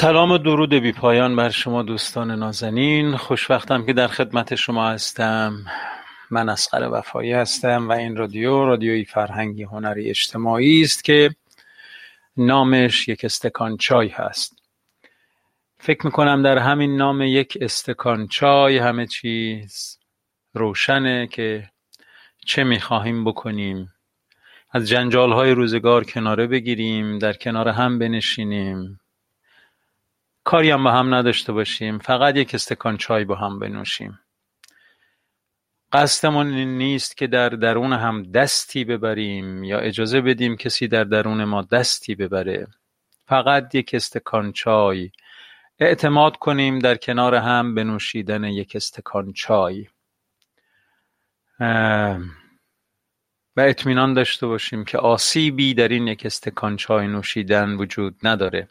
سلام و درود بی پایان بر شما دوستان نازنین. خوشوقتم که در خدمت شما هستم. من اسقر وفایی هستم و این رادیو رادیوی فرهنگی هنری اجتماعی است که نامش یک استکان چای هست. فکر می‌کنم در همین نام یک استکان چای همه چیز روشنه که چه می‌خواهیم بکنیم. از جنجال های روزگار کناره بگیریم در کنار هم بنشینیم. کاری هم با هم نداشته باشیم. فقط یک استکان چای با هم بنوشیم. قصدمون این نیست که در درون هم دستی ببریم یا اجازه بدیم کسی در درون ما دستی ببره. فقط یک استکان چای. اعتماد کنیم در کنار هم بنوشیدن یک استکان چای. و اطمینان داشته باشیم که آسیبی در این یک استکان چای نوشیدن وجود نداره.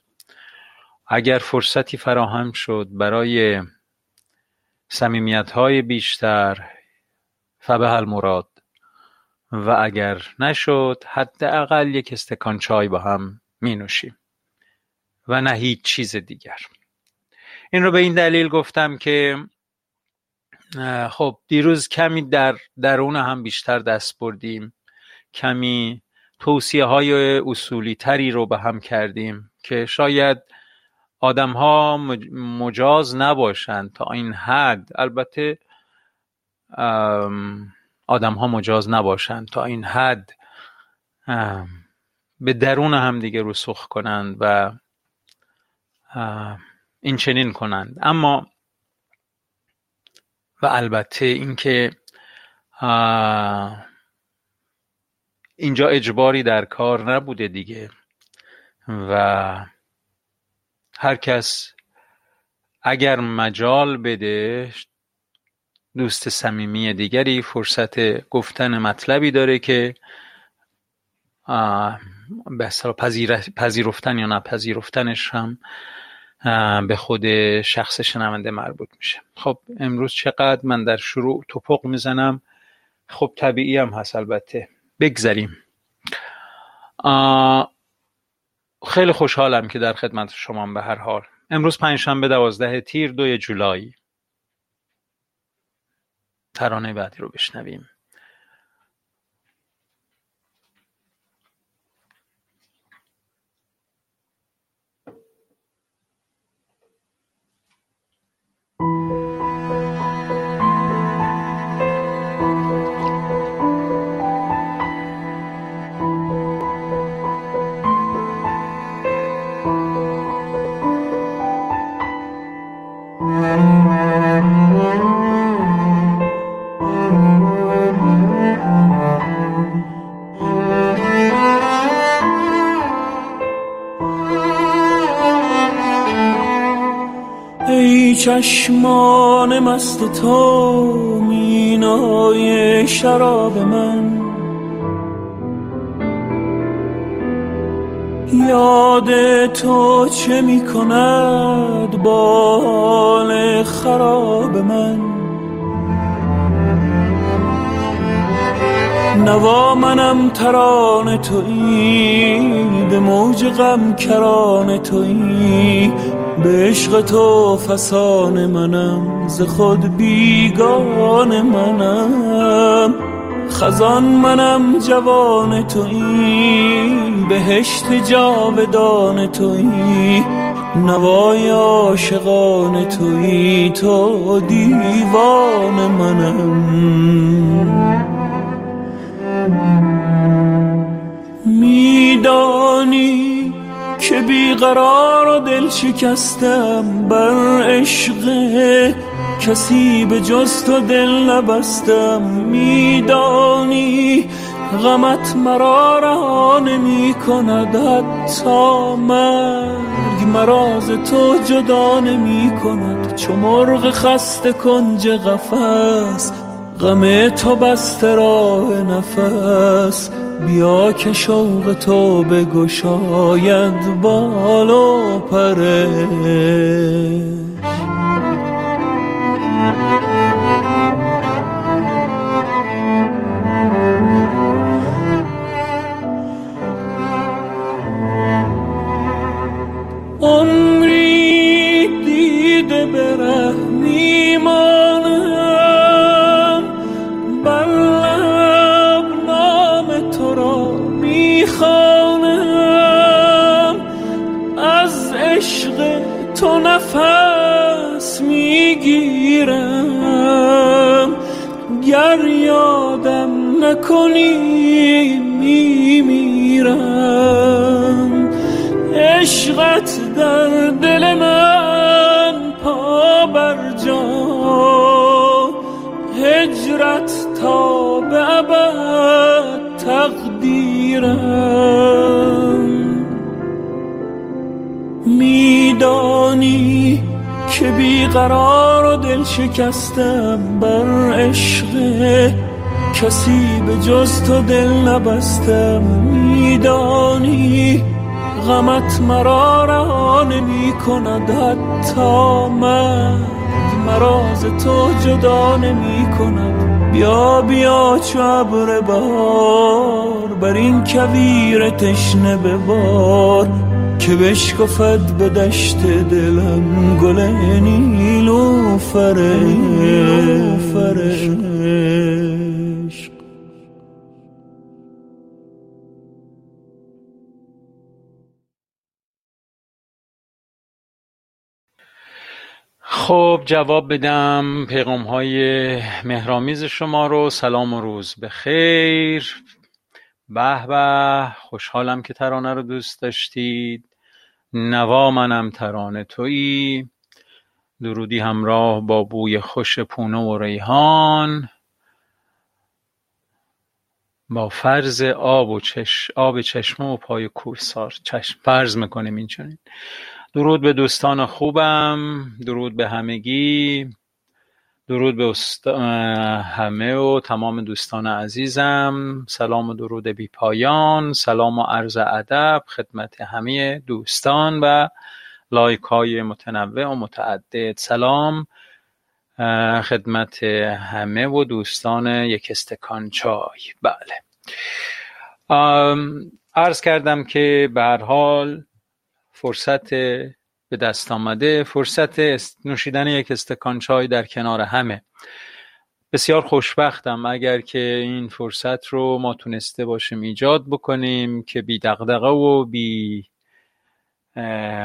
اگر فرصتی فراهم شد برای های بیشتر فبه المراد. و اگر نشد حداقل یک استکان چای با هم می نوشیم و نه هیچ چیز دیگر. این رو به این دلیل گفتم که خب دیروز کمی در درون هم بیشتر دست بردیم. کمی توصیه های اصولی تری رو به هم کردیم که شاید آدمها مجاز نباشند تا این حد. البته آدمها مجاز نباشند تا این حد به درون هم دیگه رسوخ کنند و این چنین کنند. اما و البته اینکه اینجا اجباری در کار نبوده دیگه و هر کس اگر مجال بده دوست صمیمی دیگری فرصت گفتن مطلبی داره که به پذیرفتن یا نپذیرفتنش هم به خود شخص شنونده مربوط میشه. خب امروز چقدر من در شروع توپق می‌زنم؟ خب طبیعی هم هست البته. بگذریم. خیلی خوشحالم که در خدمت شما به هر حال. امروز پنجشنبه دوازده تیر دوی جولای. ترانه بعدی رو بشنویم. چشمان مست تو مینای شراب من. یاد تو چه می کند با حال خراب من؟ نوا منم تران تویی به موج غم کران تویی. به عشق تو فسان منم ز خود بیگان منم. خزان منم جوان تویی بهشت جاودان تویی. نوای عاشقان تویی تو دیوان منم. میدانی که بیقرار و دل شکستم بر عشق کسی به جز تو دل نبستم. میدانی غمت مرا رها نمی کند حتی مرگ مراز تو جدا نمی کند چو مرغ خسته کنج قفس غم تو بسته راه نفس. بیا که شوق تو بگشاید بال و پره نکنی میمیرم. عشقت در دل من پا بر جا. هجرت تا به ابد تقدیرم. میدانی که بیقرار و دل شکستم بر عشق کسی به جز تو دل نبستم. میدانی غمت مرا رها نمی کند حتی من مراز تو جدا نمی کند بیا بیا چو ابر بهار بر این کویر تشنه ببار. که بشکفد به دشت دلم گل نیلوفر خب جواب بدم. پیغام های مهرامیز شما رو. سلام و روز خیر به به خوشحالم که ترانه رو دوست داشتید. نوا منم ترانه تویی. درودی همراه با بوی خوش پونه و ریحان. با فرض آب و چش... آب چشمه و پای کوهسار. چشم فرض می‌کنیم این درود به دوستان خوبم درود به همگی درود به همه و تمام دوستان عزیزم سلام و درود بی پایان سلام و عرض ادب خدمت همه دوستان و لایک های متنوع و متعدد. سلام خدمت همه و دوستان یک استکان چای. بله. عرض کردم که به حال فرصت به دست آمده فرصت نوشیدن یک استکان چای در کنار همه. بسیار خوشبختم اگر که این فرصت رو ما تونسته باشیم ایجاد بکنیم که بی دغدغه و بی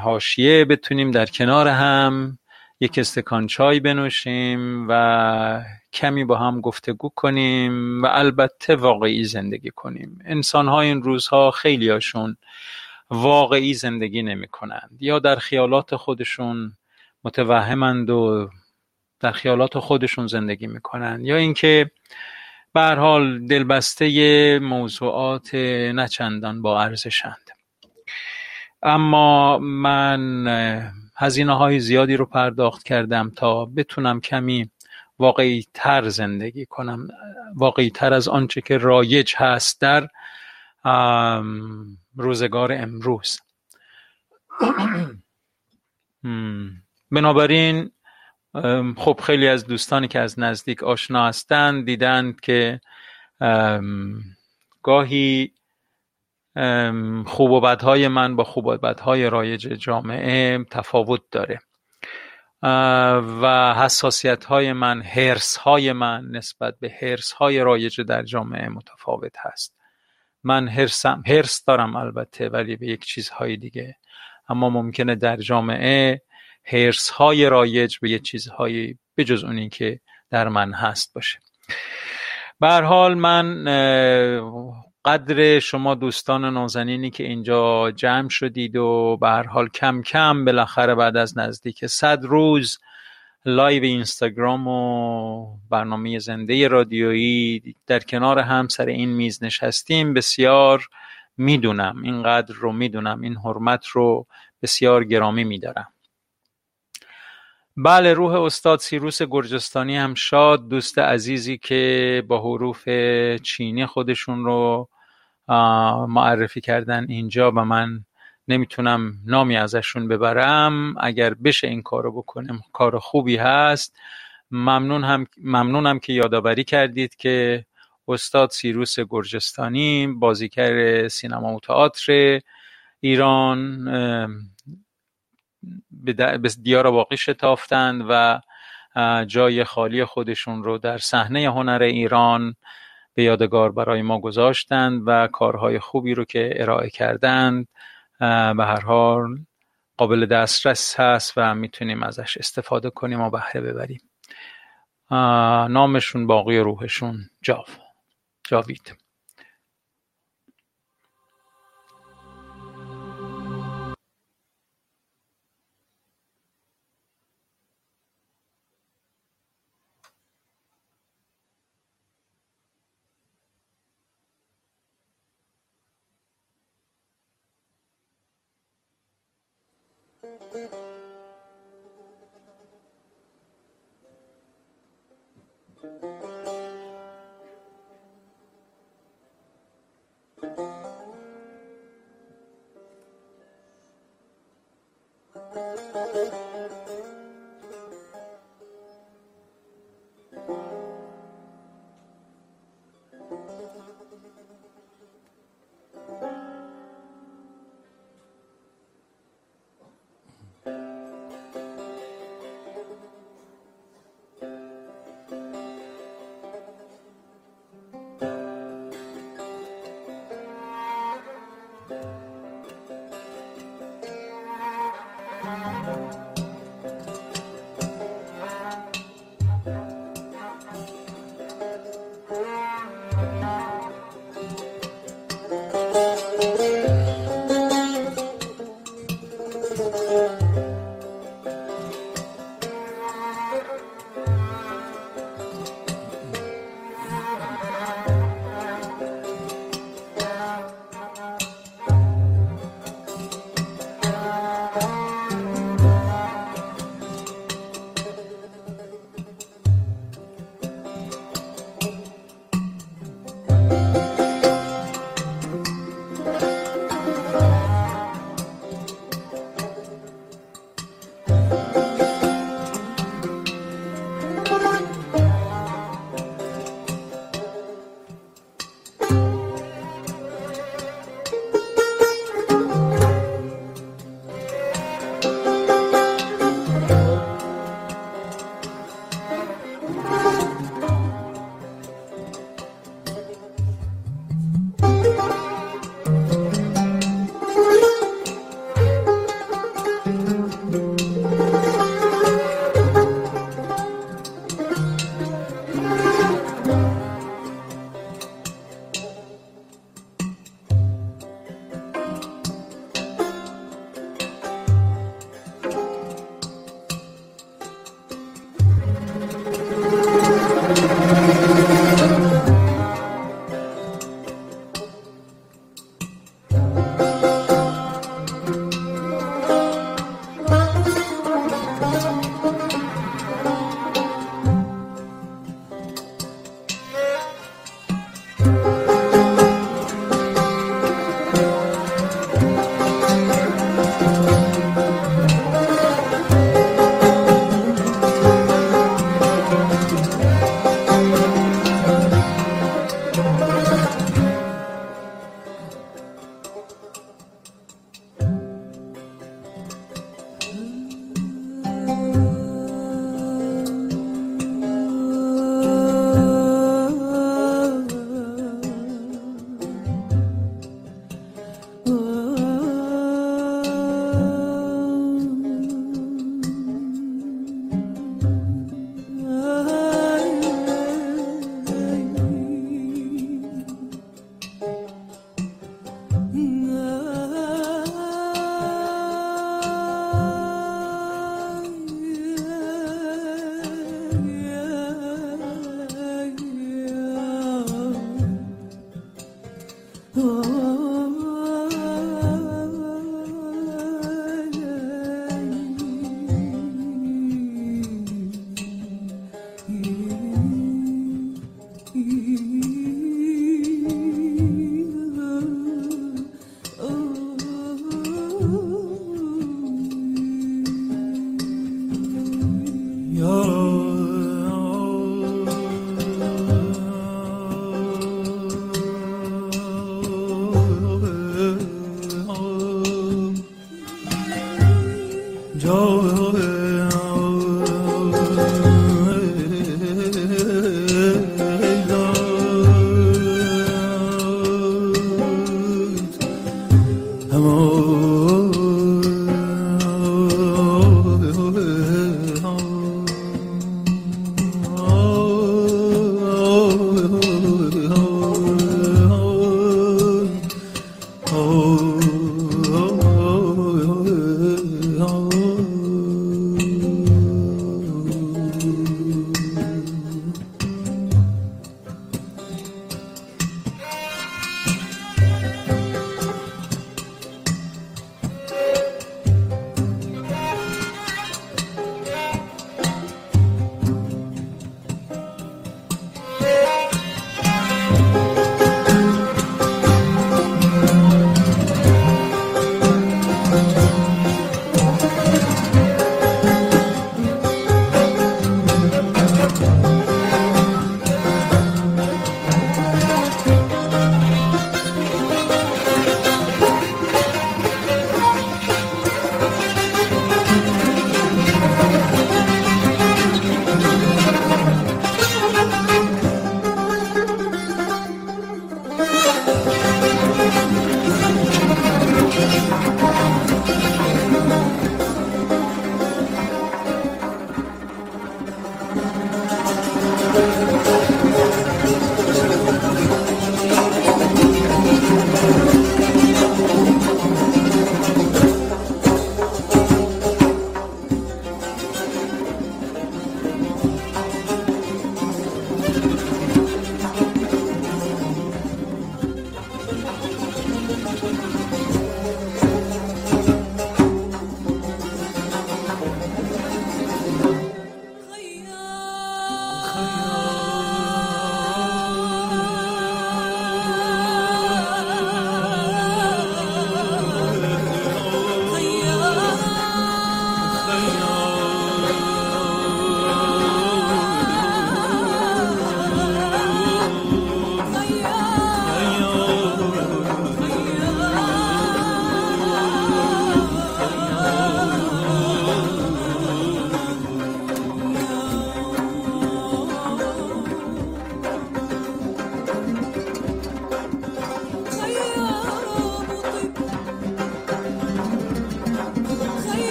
حاشیه بتونیم در کنار هم یک استکان چای بنوشیم و کمی با هم گفتگو کنیم و البته واقعی زندگی کنیم. انسان ها این روزها خیلی هاشون واقعی زندگی نمی کنند یا در خیالات خودشون متوهمند و در خیالات خودشون زندگی می‌کنند یا اینکه به هر حال دلبسته موضوعات نچندان با ارزشند اما من هزینه های زیادی رو پرداخت کردم تا بتونم کمی واقعی تر زندگی کنم واقعی تر از آنچه که رایج هست در روزگار امروز. بنابراین خب خیلی از دوستانی که از نزدیک آشنا هستند دیدند که گاهی خوب و بدهای من با خوب و بدهای رایج جامعه تفاوت داره. و حساسیت های من هرس های من نسبت به هرس های رایج در جامعه متفاوت هست. من هرسم هرس دارم البته ولی به یک چیزهای دیگه. اما ممکنه در جامعه حرص های رایج به یک چیزهایی بجز اونی که در من هست باشه. به حال من قدر شما دوستان نازنینی که اینجا جمع شدید و به حال کم کم بالاخره بعد از نزدیک صد روز live اینستاگرام و برنامه زنده رادیویی در کنار هم سر این میز نشستیم. بسیار می‌دونم اینقدر رو می‌دونم این حرمت رو بسیار گرامی میدارم. بله روح استاد سیروس گرجستانی هم شاد دوست عزیزی که با حروف چینی خودشون رو معرفی کردن اینجا و من نمی‌تونم نامی ازشون ببرم. اگر بشه این کارو بکنم کار خوبی هست. ممنون هم ممنونم که یادآوری کردید که استاد سیروس گرجستانی بازیگر سینما و تئاتر ایران به دیار باقی شتافتند و جای خالی خودشون رو در صحنه هنر ایران به یادگار برای ما گذاشتند و کارهای خوبی رو که ارائه کردند. به هر حال قابل دسترس هست و می‌تونیم ازش استفاده کنیم و بهره ببریم. نامشون باقی روحشون جاو. جاوید.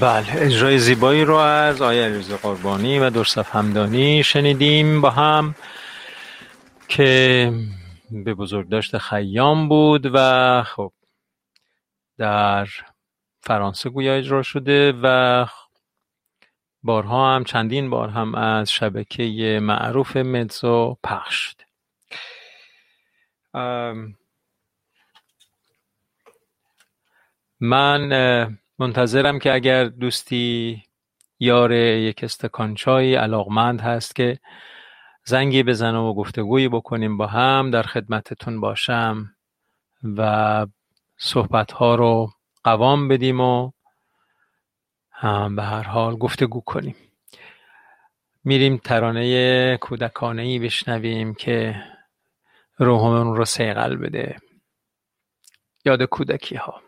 بله اجرای زیبایی رو از آیه علیرضا قربانی و درصف همدانی شنیدیم با هم که به بزرگداشت خیام بود و خب در فرانسه گویا اجرا شده و بارها هم چندین بار هم از شبکه معروف مدزو پخش شده. من منتظرم که اگر دوستی یار یک استکان چای علاقمند هست که زنگی بزنه و گفتگویی بکنیم با هم در خدمتتون باشم و صحبت ها رو قوام بدیم و به هر حال گفتگو کنیم. میریم ترانه کودکانه ای بشنویم که روحمون رو سیقل بده. یاد کودکی ها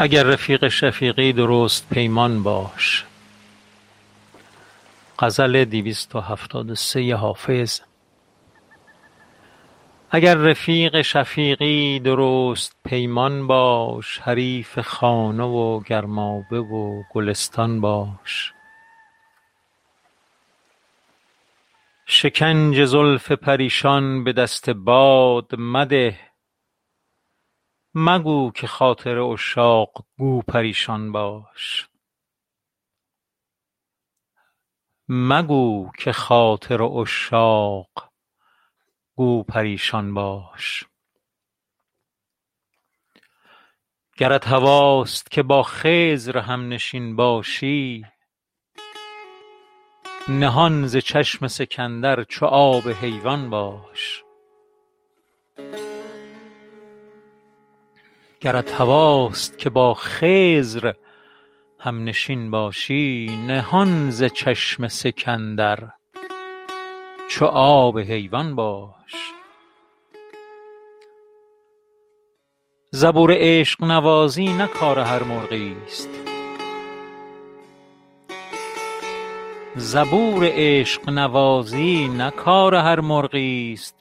اگر رفیق شفیقی درست پیمان باش. غزل دویست و هفتاد و سه حافظ. اگر رفیق شفیقی درست پیمان باش حریف خانه و گرمابه و گلستان باش. شکنج زلف پریشان به دست باد مده مگو که خاطر عشاق گو پریشان باش. مگو که خاطر عشاق گو پریشان باش. گرت هواست که با خضر همنشین باشی نهان ز چشم سکندر چو آب حیوان باش. گرت هواست که با خضر همنشین باشی نهان ز چشم سکندر. چو آب حیوان باش. زبور عشق نوازی نه کار هر مرغیست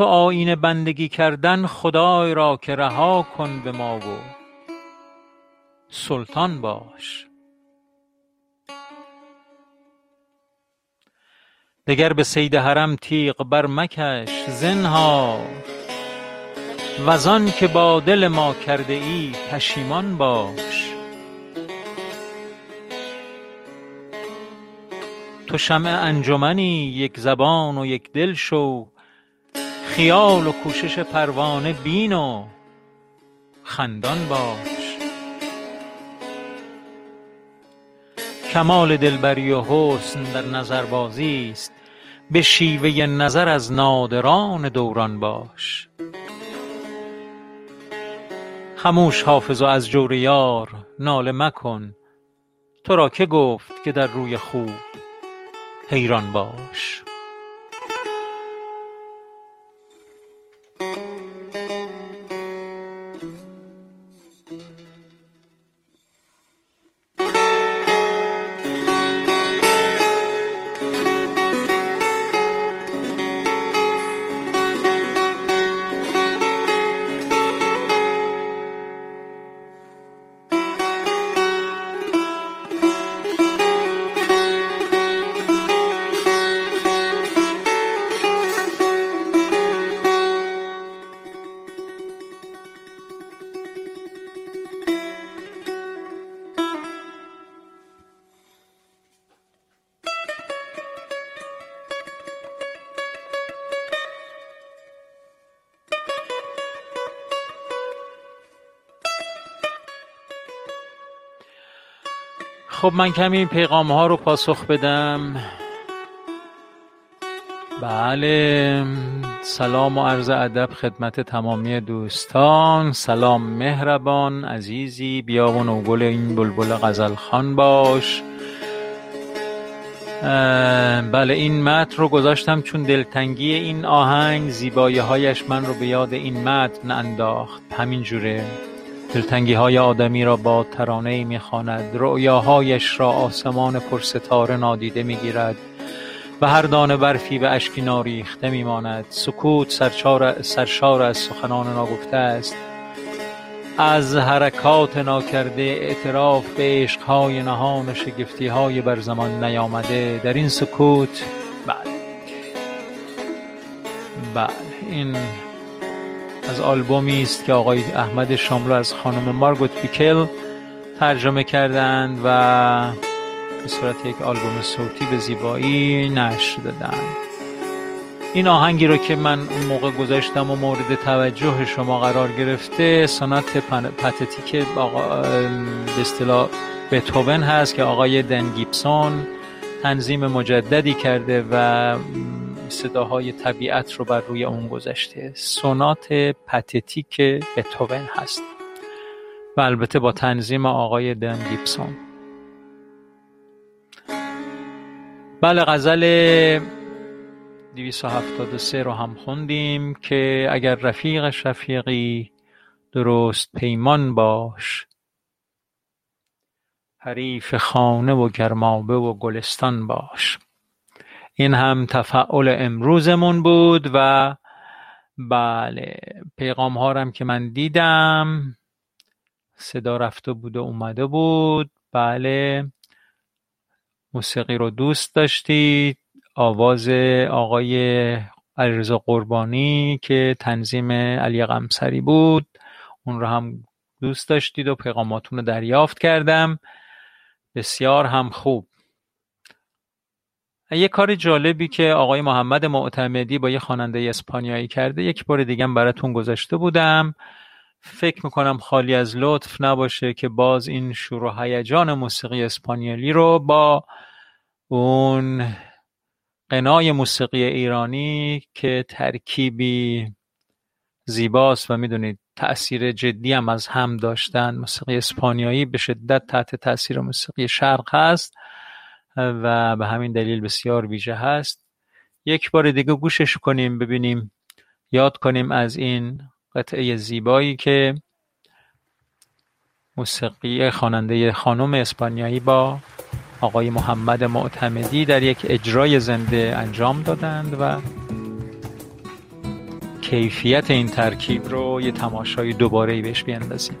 آیین بندگی کردن خدای را که رها کن به ما و سلطان باش. دگر به صید حرم تیغ برمکش زنهار. وز آن که با دل ما کرده ای پشیمان باش. تو شمع انجمنی یک زبان و یک دل شو. خیال و کوشش پروانه بین و خندان باش. کمال دلبری و حسن در نظربازیست به شیوه نظر از نادران دوران باش. خموش حافظ و از جور یار ناله مکن. تو را که گفت که در روی خوب حیران باش. خب من کمی پیغام ها رو پاسخ بدم. بله. سلام و عرض ادب خدمت تمامی دوستان. سلام مهربان عزیزی. بیا و نوگل این بلبل غزل خوان باش. بله این متن رو گذاشتم چون دلتنگی این آهنگ زیبایی هایش من رو به یاد این متن انداخت. همین جوره. دلتنگیهای آدمی را با ترانهای می‌خواند. رؤیاهایش را آسمان پرستاره نادیده می‌گیرد. و هر دانه برفی به اشکی ناریخته میماند. سکوت سرشار از سخنان ناگفته است. از حرکات ناکرده اعتراف به عشقهای نهان و شگفتیهای بر زمان نیامده. در این سکوت بله. بله. این از آلبومی است که آقای احمد شاملو از خانم مارگوت بیکل ترجمه کردند و به صورت یک آلبوم صوتی به زیبایی نشر دادند. این آهنگی رو که من اون موقع گذاشتم و مورد توجه شما قرار گرفته سانات پتتیک به اصطلاح بتوون هست که آقای دن گیبسون تنظیم مجددی کرده و صداهای طبیعت رو بر روی اون گذاشته. سونات پتتیک بتوون هست. و البته با تنظیم آقای دن گیبسون. بله غزل 273 رو هم خوندیم که اگر رفیق شفیقی درست پیمان باش حریف خانه و گرمابه و گلستان باش. این هم تفعول امروزمون بود و بله پیغام هارم که من دیدم صدا رفته بود و اومده بود. بله موسیقی رو دوست داشتید. آواز آقای علیرضا قربانی که تنظیم علی قمسری بود اون رو هم دوست داشتید و پیغاماتون رو دریافت کردم. بسیار هم خوب. یه کار جالبی که آقای محمد معتمدی با یه خواننده اسپانیایی کرده یک بار دیگه براتون گذاشته بودم. فکر می‌کنم خالی از لطف نباشه که باز این شور و هیجان موسیقی اسپانیایی رو با اون قنای موسیقی ایرانی که ترکیبی زیباست و می‌دونید تأثیر جدی هم از هم داشتن موسیقی اسپانیایی به شدت تحت تاثیر موسیقی شرق هست. و به همین دلیل بسیار ویژه هست. یک بار دیگه گوشش کنیم ببینیم یاد کنیم از این قطعه زیبایی که موسیقی خواننده خانم اسپانیایی با آقای محمد معتمدی در یک اجرای زنده انجام دادند و کیفیت این ترکیب رو یه تماشای دوباره بهش بیندازیم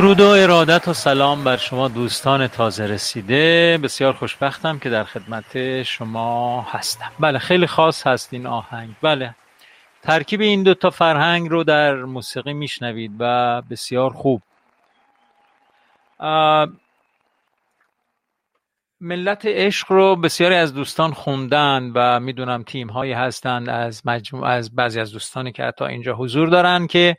درود و ارادت و سلام بر شما دوستان تازه رسیده. بسیار خوشبختم که در خدمت شما هستم. بله خیلی خاص هست این آهنگ. بله ترکیب این دو تا فرهنگ رو در موسیقی میشنوید و بسیار خوب. ملت عشق رو بسیاری از دوستان خوندن و می‌دونم تیم هایی هستند از مجموع از بعضی از دوستانی که حتی اینجا حضور دارن که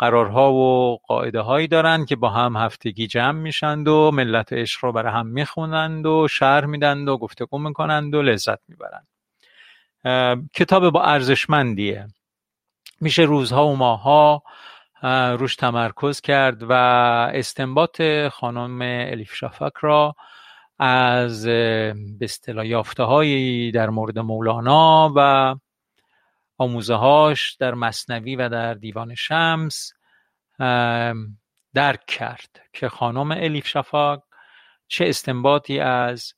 قرارها و قاعده هایی دارن که با هم هفتگی جمع میشند و ملت عشق رو برای هم می‌خونند و شرح میدند و گفتگو می‌کنند و لذت می‌برند. کتاب با ارزشمندیه. میشه روزها و ماها روش تمرکز کرد و استنباط خانم الیف شافک را از به اصطلاح یافته در مورد مولانا و آموزه هاش در مصنوی و در دیوان شمس درک کرد که خانم الیف شفاق چه استنباطی از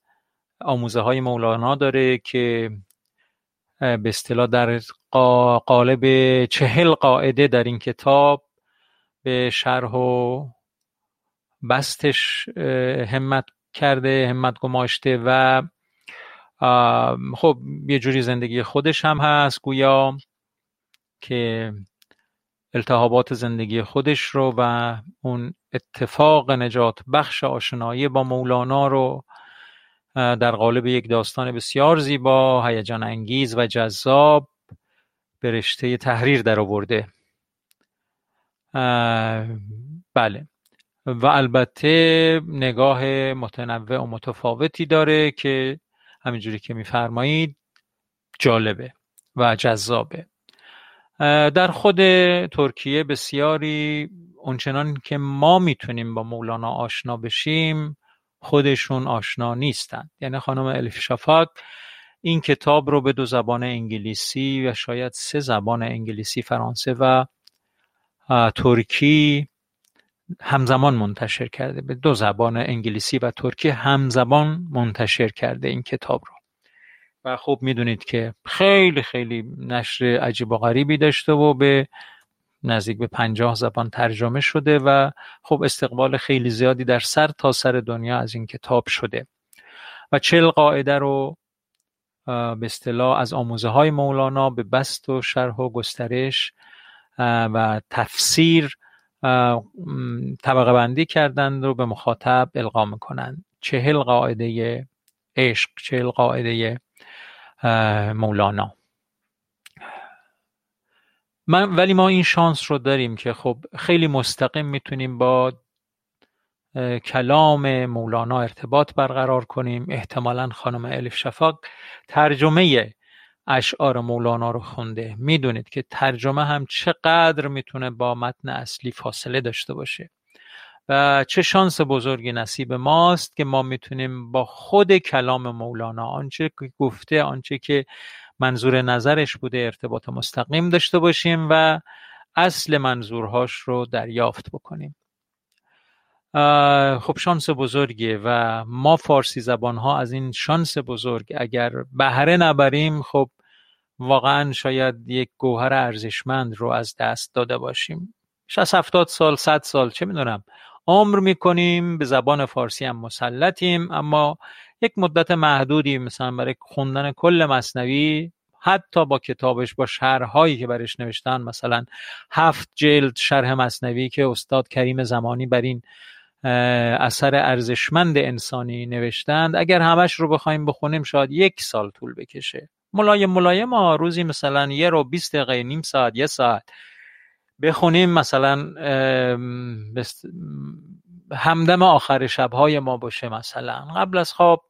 آموزه های مولانا داره که به اصطلاح در قالب چهل قاعده در این کتاب به شرح و بستش همت کرده همت گماشته و خب یه جوری زندگی خودش هم هست گویا که التهابات زندگی خودش رو و اون اتفاق نجات بخش آشنایی با مولانا رو در قالب یک داستان بسیار زیبا هیجان انگیز و جذاب به رشته تحریر در آورده. بله. و البته نگاه متنوع و متفاوتی داره که همینجوری که میفرمایید جالبه و جذابه. در خود ترکیه بسیاری اونچنان که ما می‌تونیم با مولانا آشنا بشیم خودشون آشنا نیستند. یعنی خانم الف شفاک این کتاب رو به دو زبان انگلیسی و شاید سه زبان انگلیسی فرانسه و ترکی همزمان منتشر کرده. به دو زبان انگلیسی و ترکی همزمان منتشر کرده این کتاب رو. و خب می‌دونید که خیلی خیلی نشر عجیب و غریبی داشته و به نزدیک به پنجاه زبان ترجمه شده و خب استقبال خیلی زیادی در سر تا سر دنیا از این کتاب شده. و چل قاعده رو به اصطلاح از آموزه های مولانا به بست و شرح و گسترش و تفسیر طبقه بندی کردند رو به مخاطب القا می‌کنند. چهل قاعده عشق چهل قاعده مولانا. من ولی ما این شانس رو داریم که خب خیلی مستقیم می‌تونیم با کلام مولانا ارتباط برقرار کنیم. احتمالا خانم الف شفاق ترجمه اشعار مولانا رو خونده. می‌دونید که ترجمه هم چقدر می‌تونه با متن اصلی فاصله داشته باشه. و چه شانس بزرگی نصیب ماست که ما می‌تونیم با خود کلام مولانا آنچه که گفته آنچه که منظور نظرش بوده ارتباط مستقیم داشته باشیم و اصل منظورهاش رو دریافت بکنیم. خب شانس بزرگیه و ما فارسی زبان ها از این شانس بزرگ اگر بهره نبریم خب واقعا شاید یک گوهر ارزشمند رو از دست داده باشیم. 60 70 سال 100 سال چه می‌دونم. عمر می‌کنیم به زبان فارسی هم مسلطیم اما یک مدت محدودی مثلا برای خوندن کل مصنوی حتی با کتابش با شرحهایی که برش نوشتن مثلا هفت جلد شرح مصنوی که استاد کریم زمانی بر این اثر ارزشمند انسانی نوشتند. اگر همش رو بخوایم بخونیم شاید یک سال طول بکشه. ملایم ملایم ها روزی مثلا یه رو بیست دقیقه نیم ساعت یه ساعت بخونیم. مثلا همدم آخر شبهای ما باشه مثلا. قبل از خواب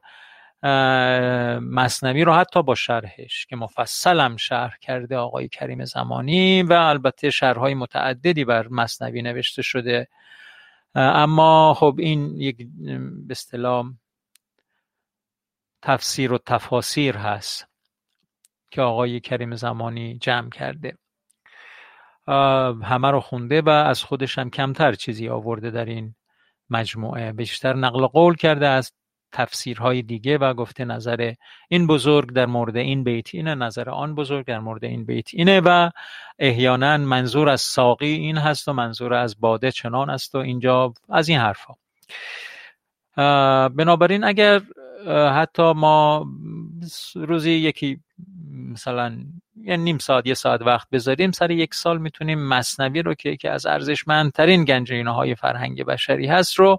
مصنوی رو حتی با شرحش که مفصلم شرح کرده آقای کریم زمانی و البته شرحهای متعددی بر مصنوی نوشته شده. اما خب این یک به اصطلاح تفسیر و تفاسیر هست که آقای کریم زمانی جمع کرده. همه رو خونده و از خودش هم کمتر چیزی آورده در این مجموعه. بیشتر نقل قول کرده از تفسیرهای دیگه و گفته نظر این بزرگ در مورد این بیت اینه نظر آن بزرگ در مورد این بیت اینه و احیانا منظور از ساقی این هست و منظور از باده چنان است و اینجا از این حرفها بنابراین اگر حتی ما روزی یکی مثلا یه نیم ساعت یه ساعت وقت بذاریم سر یک سال می‌تونیم مصنوی رو که که از ارزشمندترین گنجینه های فرهنگ بشری هست رو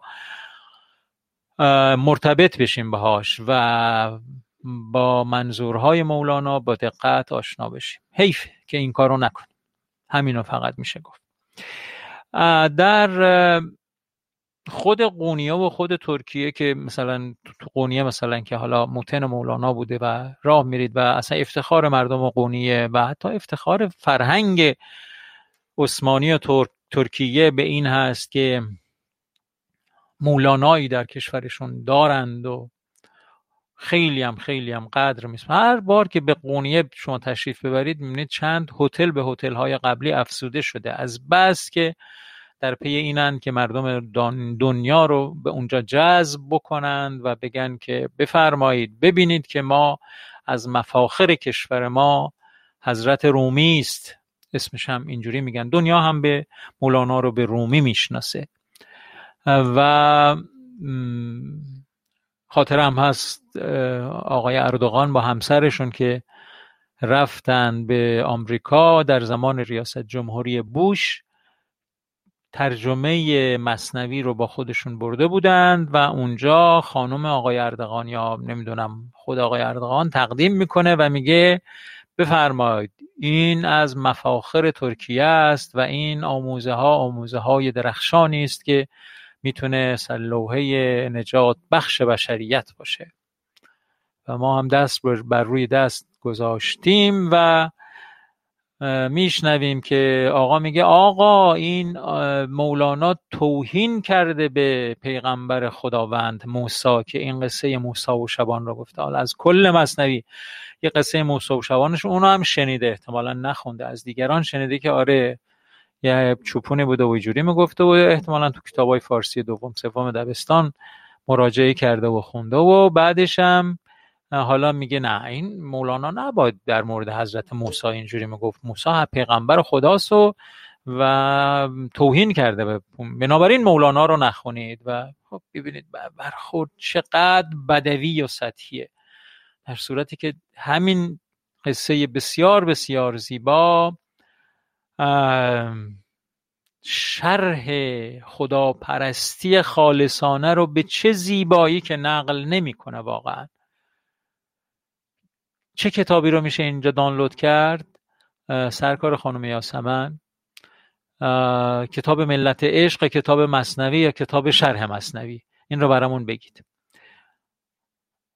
مرتبط بشیم باهاش و با منظورهای مولانا با دقت آشنا بشیم. حیف که این کارو نکنیم همینو فقط میشه گفت. در خود قونیه و خود ترکیه که مثلا قونیه مثلا که حالا موتن مولانا بوده و راه میرید و اصلا افتخار مردم قونیه و حتی افتخار فرهنگ عثمانی و ترکیه به این هست که مولانایی در کشورشون دارند و خیلی هم خیلی هم قدر میست هر بار که به قونیه شما تشریف ببرید می‌بینید چند هتل به هتل های قبلی افسوده شده. از بس که در پی اینند که مردم دنیا رو به اونجا جذب بکنند و بگن که بفرمایید ببینید که ما از مفاخر کشور ما حضرت رومی است. اسمش هم اینجوری میگن. دنیا هم به مولانا رو به رومی می‌شناسه. و خاطرم هست آقای اردوغان با همسرشون که رفتن به آمریکا در زمان ریاست جمهوری بوش ترجمه مصنوی رو با خودشون برده بودند و اونجا خانم آقای اردغان یا نمی‌دونم خود آقای اردغان تقدیم می‌کنه و میگه بفرمایید این از مفاخر ترکیه است و این آموزه ها آموزه های درخشانی است که می‌تونه لوحه نجات بخش بشریت باشه. و ما هم دست بر روی دست گذاشتیم و میشنویم که آقا میگه آقا این مولانا توهین کرده به پیغمبر خداوند موسی که این قصه موسی و شبان رو گفته. حالا از کل مصنوی یه قصه موسی و شبانش اونو هم شنیده احتمالا نخونده. از دیگران شنیده که آره یه چوپونی بوده و اینجوری می‌گفته و احتمالا تو کتاب های فارسی دوم سوم دبستان مراجعه کرده و خونده و بعدش هم حالا میگه نه این مولانا نباید در مورد حضرت موسی اینجوری می‌گفت. موسی پیغمبر خداست و و توهین کرده بنابراین مولانا رو نخونید و خب ببینید برخورد چقدر بدوی و سطحیه. در صورتی که همین قصه بسیار بسیار زیبا شرح خداپرستی خالصانه رو به چه زیبایی که نقل نمی‌کنه واقعا. چه کتابی رو میشه اینجا دانلود کرد؟ سرکار خانم یاسمن. کتاب ملت عشق کتاب مصنوی یا کتاب شرح مصنوی؟ این رو برامون بگید.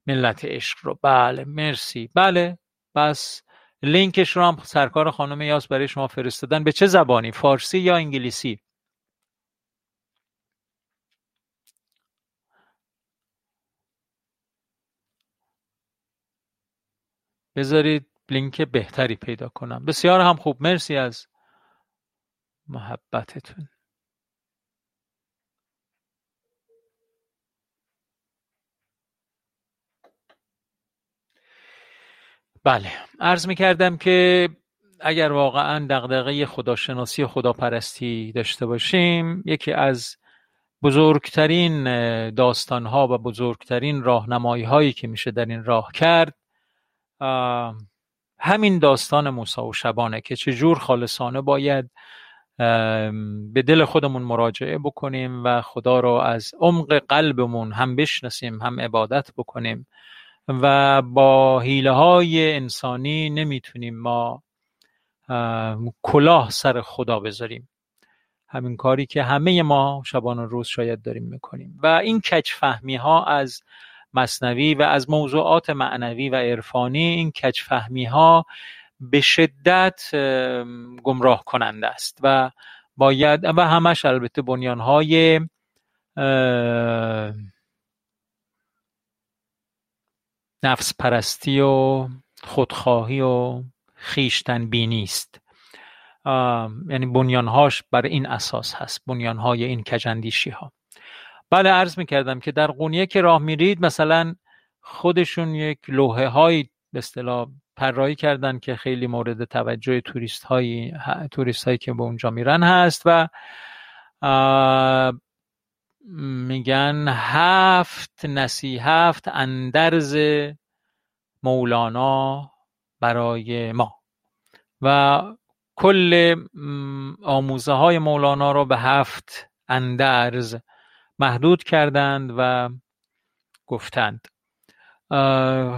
ملت عشق رو. بله مرسی. بله بس. لینکش رو هم سرکار خانم یاس برای شما فرستادن. به چه زبانی؟ فارسی یا انگلیسی؟ بذارید لینک بهتری پیدا کنم. بسیار هم خوب. مرسی از محبتتون. بله. عرض می کردم که اگر واقعا دغدغه خداشناسی و خداپرستی داشته باشیم یکی از بزرگترین داستانها و بزرگترین راهنمایی هایی که میشه در این راه کرد همین داستان موسی و شبانه که چجور خالصانه باید به دل خودمون مراجعه بکنیم و خدا رو از عمق قلبمون هم بشناسیم هم عبادت بکنیم. و با حیله های انسانی نمی‌تونیم ما کلاه سر خدا بذاریم. همین کاری که همه ما شبان روز شاید داریم می‌کنیم. و این کچفهمی ها از مصنوی و از موضوعات معنوی و عرفانی این کچفهمی ها به شدت گمراه کننده است و باید و همش البته بنیان های نفس پرستی و خودخواهی و خیشتن بینی است یعنی بنیانهاش بر این اساس هست بنیانهای این کجندیشی ها بله عرض می‌کردم که در قونیه که راه میرید مثلا خودشون یک لوحه های به اصطلاح پرایی کردن که خیلی مورد توجه توریست هایی توریست هایی که به اونجا میرن هست و میگن هفت نصیحت اندرز مولانا برای ما. و کل آموزه های مولانا رو به هفت اندرز محدود کردند و گفتند.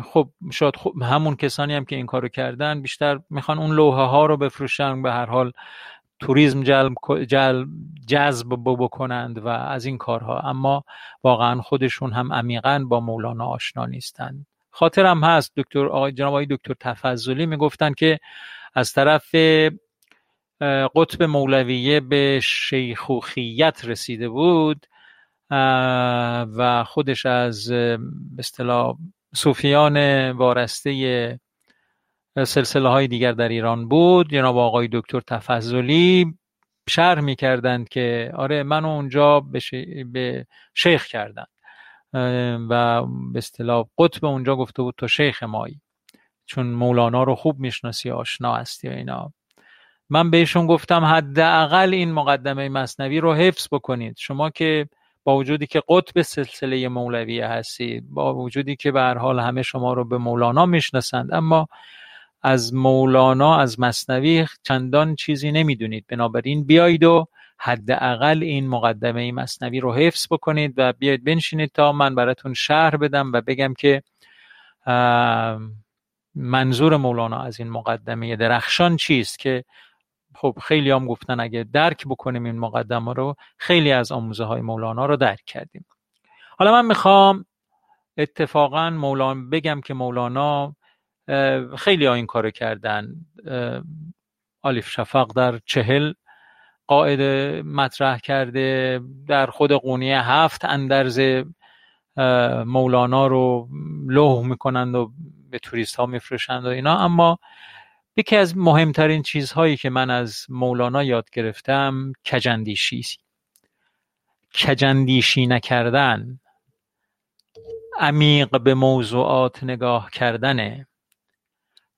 خب شاید خب همون کسانی هم که این کارو کردن بیشتر می‌خوان اون لوحه ها رو بفروشن به هر حال توریسم جلب, جذب بکنند و از این کارها. اما واقعا خودشون هم عمیقا با مولانا آشنا نیستند خاطرم هست دکتر آقای جناب آقای دکتر تفضلی می‌گفتن که از طرف قطب مولویه به شیخوخیت رسیده بود و خودش از اصطلاح صوفیان وارسته سلسله های دیگر در ایران بود. جناب آقای دکتر تفضلی شرح می‌کردند که آره من اونجا به, شیخ کردن و به اصطلاح قطب اونجا گفته بود تو شیخ مایی. چون مولانا رو خوب می‌شناسی آشنا هستی و اینا. من بهشون گفتم حداقل این مقدمه مصنوی رو حفظ بکنید. شما که با وجودی که قطب سلسله مولویه هستید با وجودی که به هر حال همه شما رو به مولانا می‌شناسند اما از مولانا از مصنوی چندان چیزی نمی‌دونید. بنابراین بیایید و حداقل این مقدمه مصنوی رو حفظ بکنید و بیاید بنشینید تا من براتون شهر بدم و بگم که منظور مولانا از این مقدمه درخشان چیست که خب خیلی هم گفتن اگه درک بکنیم این مقدمه رو خیلی از آموزه های مولانا رو درک کردیم. حالا من می‌خوام اتفاقا مولانا بگم که مولانا خیلی ها این کارو کردن. آلیف شفق در چهل قاعده مطرح کرده در خود قونیه هفت اندرز مولانا رو لوح می‌کنند و به توریست ها میفروشند و اینا. اما یکی از مهمترین چیزهایی که من از مولانا یاد گرفتم کجندیشی. کجندیشی نکردن عمیق به موضوعات نگاه کردنه.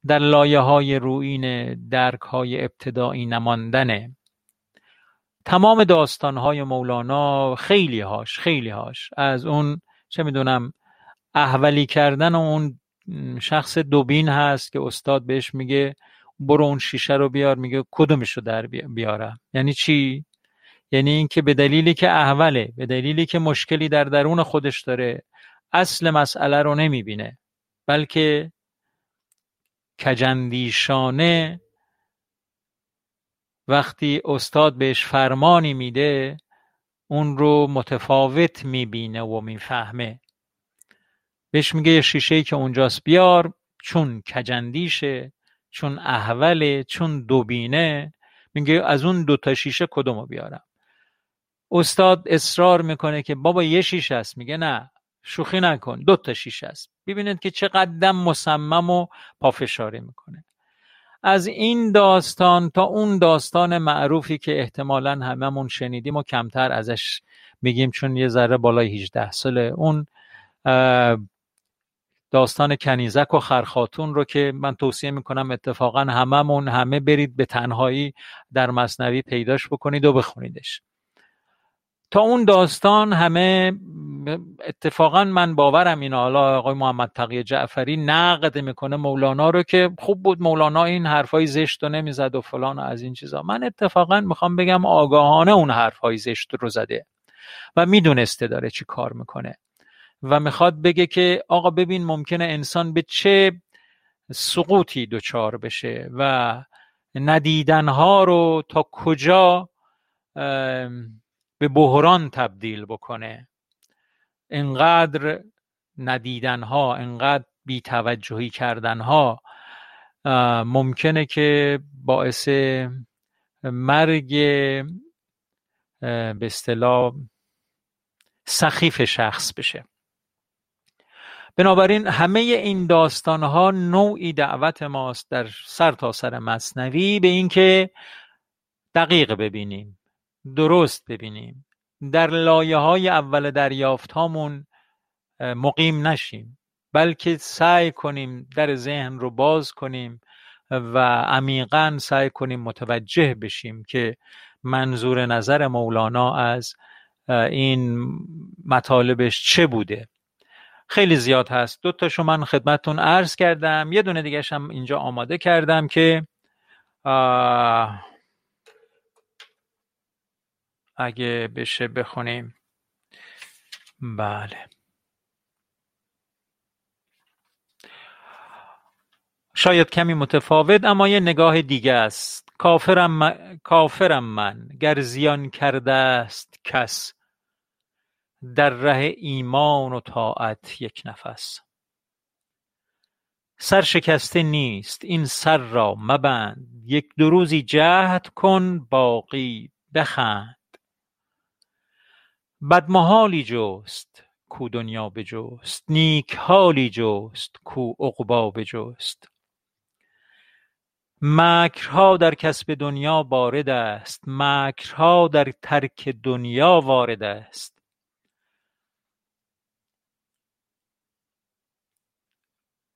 در لایه های روین درک های ابتدایی نماندنه تمام داستان های مولانا خیلی هاش خیلی هاش از اون چه می‌دونم احولی کردن اون شخص دوبین هست که استاد بهش میگه برو اون شیشه رو بیار میگه کدومش رو در بیارم. یعنی چی؟ یعنی اینکه به دلیلی که احوله به دلیلی که مشکلی در درون خودش داره اصل مسئله رو نمی‌بینه بلکه کجندیشانه وقتی استاد بهش فرمانی میده اون رو متفاوت می‌بینه و می‌فهمه. بهش میگه یه شیشه که اونجاست بیار چون کجندیشه چون احوله چون دوبینه. میگه از اون دوتا شیشه کدومو بیارم؟ استاد اصرار می‌کنه که بابا یه شیشه است. میگه نه. شوخی نکن. دو تا شیشه است. ببینید که چقدر مصمم و پافشاری می‌کنه. از این داستان تا اون داستان معروفی که احتمالا هممون شنیدیم و کمتر ازش میگیم چون یه ذره بالای 18 ساله. اون داستان کنیزک و خرخاتون رو که من توصیه می‌کنم اتفاقا هممون همه برید به تنهایی در مصنوی پیداش بکنید و بخونیدش. تا اون داستان همه اتفاقا من باورم این حالا آقای محمد تقی جعفری نقد می‌کنه مولانا رو که خوب بود مولانا این حرفای زشت رو نمی‌زد و فلان و از این چیزا. من اتفاقا می‌خوام بگم آگاهانه اون حرفای زشت رو زده و می‌دونسته داره چی کار می‌کنه. و می‌خواد بگه که آقا ببین ممکنه انسان به چه سقوطی دچار بشه و ندیدنها رو تا کجا به بحران تبدیل بکنه. انقدر ندیدنها انقدر بیتوجهی کردنها ممکنه که باعث مرگ به اصطلاح سخیف شخص بشه. بنابراین همه این داستانها نوعی دعوت ماست در سر تا سر مصنوی به اینکه دقیق ببینیم. درست ببینیم. در لایه های اول دریافت هامون مقیم نشیم بلکه سعی کنیم در ذهن رو باز کنیم و عمیقا سعی کنیم متوجه بشیم که منظور نظر مولانا از این مطالبش چه بوده. خیلی زیاد هست. دو تاشو من خدمتتون عرض کردم. یه دونه دیگه هم اینجا آماده کردم که اگه بشه بخونیم. بله. شاید کمی متفاوت اما یه نگاه دیگه است. کافرم من, کافرم من گر زیان کرده است کس. در ره ایمان و طاعت یک نفس. سر شکسته نیست این سر را مبند. یک دو روزی جهد کن باقی بخند. بدمحالی جست کو دنیا بجست نیک حالی جست کو عقبا بجست. مکرها در کسب دنیا وارد است مکرها در ترک دنیا وارد است.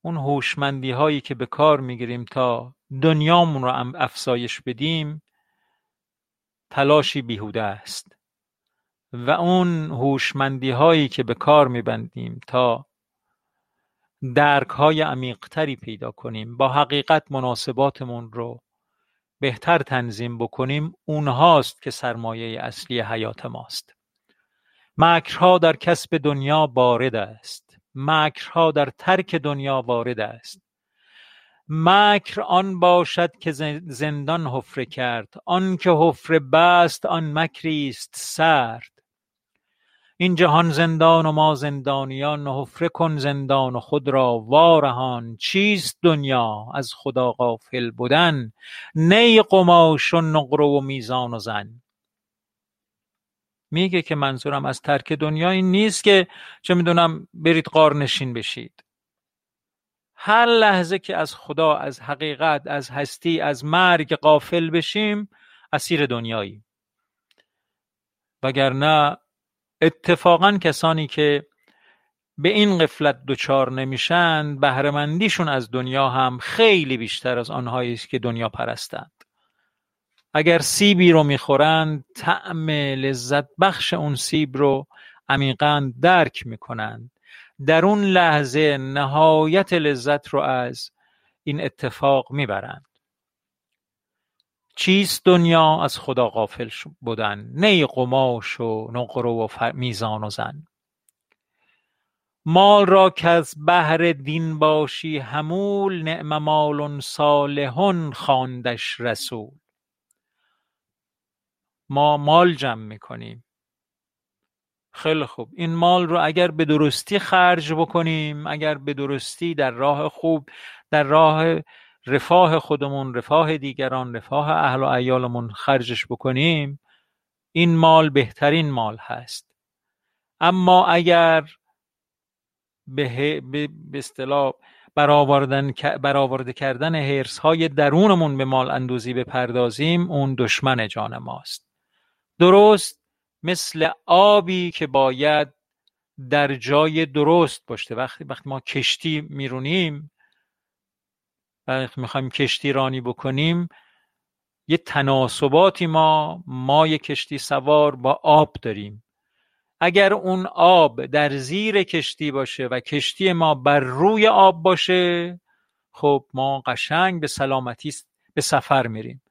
اون هوشمندی هایی که به کار می‌گیریم تا دنیامون رو افزایش بدیم تلاشی بیهوده است. و اون هوشمندی هایی که به کار میبندیم تا درک های عمیقتری پیدا کنیم با حقیقت مناسباتمون رو بهتر تنظیم بکنیم اونهاست که سرمایه اصلی حیات ماست. مکرها در کسب دنیا بارد است. مکرها در ترک دنیا وارد است. مکر آن باشد که زندان حفره کرد. آن که حفره بست آن مکری است سرد. این جهان زندان و ما زندانیان حفره کن زندان و خود را وارهان. چیست دنیا؟ از خدا غافل بودن. نی قماش و نقره و میزان و زن. میگه که منظورم از ترک دنیا این نیست که چه می‌دونم برید قارنشین بشید. هر لحظه که از خدا از حقیقت از هستی از مرگ قافل بشیم اسیر دنیایی وگرنه اتفاقا کسانی که به این قفلت دچار نمیشن بهرهمندیشون از دنیا هم خیلی بیشتر از آنهایی است که دنیا پرستند. اگر سیبی رو می‌خورند طعم لذت بخش اون سیب رو عمیقا درک می‌کنند در اون لحظه نهایت لذت رو از این اتفاق می‌برند چیست دنیا از خدا غافل بودن؟ نی قماش و نقره و میزان و زن. مال را از بهر دین باشی همول نعم مال صالح خواندش رسول. ما مال جمع می‌کنیم. خیلی خوب. این مال رو اگر به درستی خرج بکنیم اگر به درستی در راه خوب در راه رفاه خودمون رفاه دیگران رفاه اهل و عیالمون خرجش بکنیم این مال بهترین مال هست. اما اگر به به اصطلاح برآورده کردن حرص های درونمون به مال اندوزی بپردازیم اون دشمن جان ماست. درست مثل آبی که باید در جای درست باشه. وقتی وقتی ما کشتی میرونیم وقتی می‌خوایم کشتی رانی بکنیم یه تناسباتی ما ما یه کشتی سوار با آب داریم. اگر اون آب در زیر کشتی باشه و کشتی ما بر روی آب باشه خب ما قشنگ به سلامتی به سفر میریم.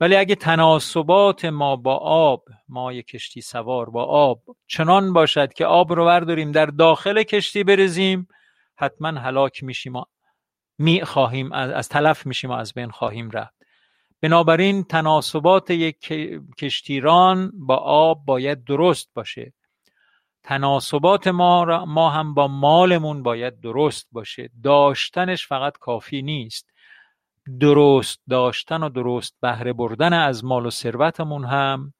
ولی اگه تناسبات ما با آب ما یک کشتی سوار با آب چنان باشد که آب رو برداریم در داخل کشتی برزیم حتما هلاک میشیم و می خواهیم از تلف میشیم و از بین خواهیم رفت. بنابراین تناسبات یک کشتیران با آب باید درست باشه. تناسبات ما, ما هم با مالمون باید درست باشه. داشتنش فقط کافی نیست. درست داشتن و درست بهره بردن از مال و ثروتمون هم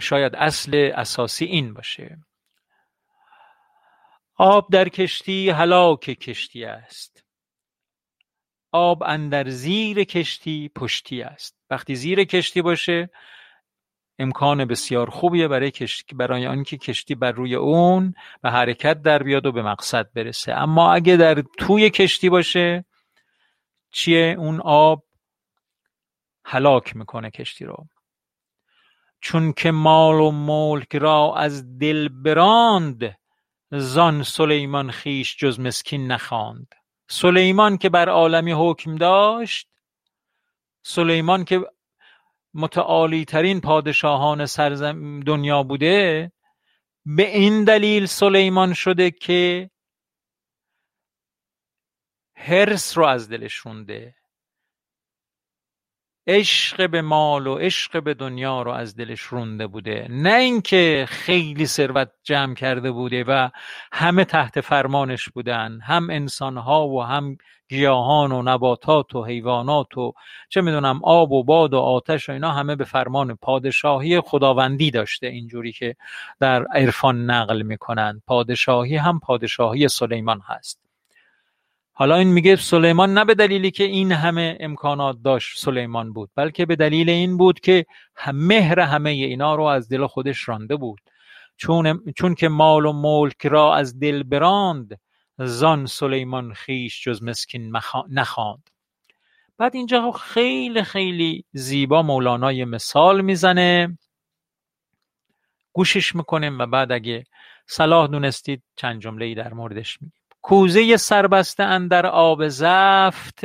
شاید اصل اساسی این باشه. آب در کشتی هلاک کشتی است. آب اندر زیر کشتی پشتی است. وقتی زیر کشتی باشه امکان بسیار خوبیه برای کشتی برای آنکه کشتی بر روی اون به حرکت در بیاد و به مقصد برسه. اما اگه در توی کشتی باشه چیه؟ اون آب هلاک می‌کنه کشتی رو. چون که مال و ملک را از دل براند زان سلیمان خیش جز مسکین نخواند. سلیمان که بر عالمی حکم داشت سلیمان که متعالی ترین پادشاهان سرزم دنیا بوده به این دلیل سلیمان شده که هرس رو از دلش رونده. عشق به مال و عشق به دنیا رو از دلش رونده بوده. نه اینکه خیلی ثروت جمع کرده بوده و همه تحت فرمانش بودن. هم انسانها و هم گیاهان و نباتات و حیوانات و چه می‌دونم آب و باد و آتش و اینا همه به فرمان پادشاهی خداوندی داشته اینجوری که در عرفان نقل می‌کنن. پادشاهی هم پادشاهی سلیمان هست. حالا این میگه سلیمان نه به دلیلی که این همه امکانات داشت سلیمان بود بلکه به دلیل این بود که مهر همه اینا رو از دل خودش رانده بود. چون, چون که مال و ملک را از دل براند زان سلیمان خیش جز مسکین نخواند. بعد اینجا خیلی خیلی زیبا مولانا مثال می‌زنه. گوشش می‌کنیم و بعد اگه صلاح دونستید چند جمله ای در موردش میگیم. کوزه سربسته اندر آب زفت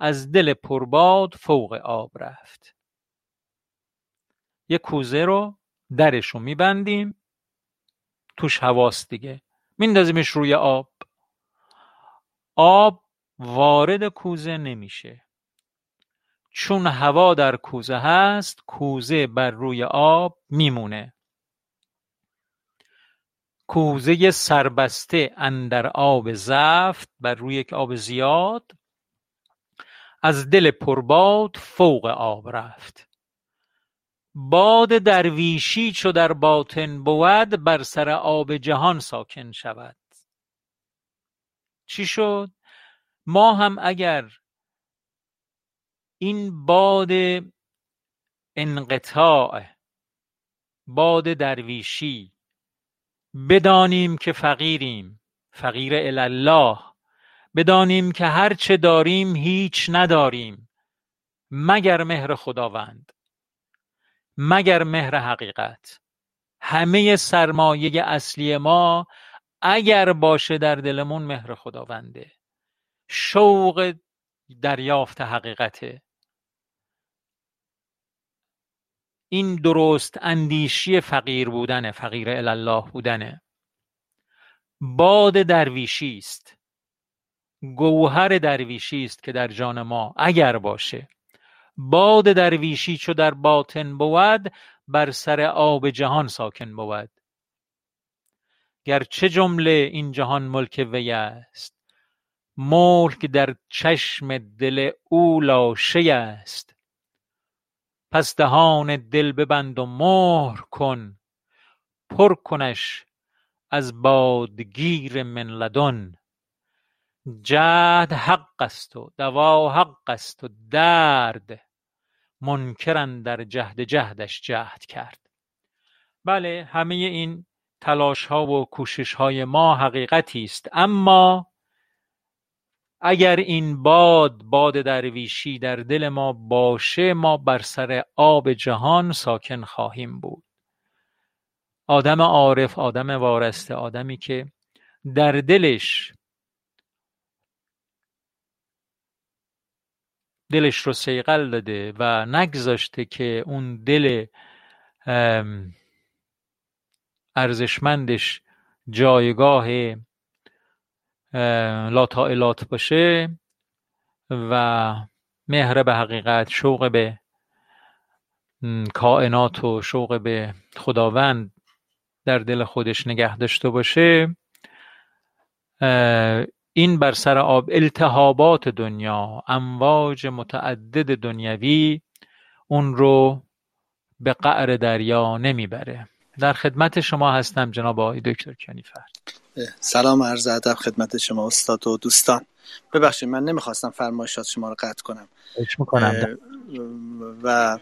از دل پرباد فوق آب رفت. یه کوزه رو درش رو میبندیم توش هواست دیگه. میندازیمش روی آب. آب وارد کوزه نمیشه. چون هوا در کوزه هست کوزه بر روی آب میمونه. کوزه سربسته اندر آب زفت بر روی یک آب زیاد از دل پرباد فوق آب رفت. باد درویشی چو در باطن بود بر سر آب جهان ساکن شود. چی شد؟ ما هم اگر این باد انقطاع باد درویشی بدانیم که فقیریم فقیر الله بدانیم که هر چه داریم هیچ نداریم مگر مهر خداوند مگر مهر حقیقت. همه سرمایه اصلی ما اگر باشه در دلمون مهر خداونده. شوق دریافت حقیقته. این درست اندیشی فقیر بودنه فقیر الله بودنه. باد درویشی است. گوهر درویشی است که در جان ما اگر باشه. باد درویشی چو در باطن بود بر سر آب جهان ساکن بود. گرچه جمله این جهان ملک وی است؟ ملک در چشم دل او لاشه است. پس دهان دل ببند و مهر کن. پر کنش از بادگیر من لدن. جهد حق است و دوا حق است و درد منکر در جهد جهدش جهد کرد. بله همه این تلاش ها و کوشش های ما حقیقتی است اما اگر این باد باد درویشی در دل ما باشه ما بر سر آب جهان ساکن خواهیم بود. آدم عارف آدم وارسته آدمی که در دلش دلش رو سیقل داده و نگذاشته که اون دل ارزشمندش جایگاه لاتائلات باشه و مهر به حقیقت شوق به کائنات و شوق به خداوند در دل خودش نگه داشته باشه این بر سر آب التهابات دنیا امواج متعدد دنیوی اون رو به قعر دریا نمی‌بره. در خدمت شما هستم جناب آقای دکتر کنیفر. سلام عرض ادب خدمت شما استاد و دوستان. ببخشید من نمی‌خواستم فرمایشات شما رو قطع کنم. می‌کنم. و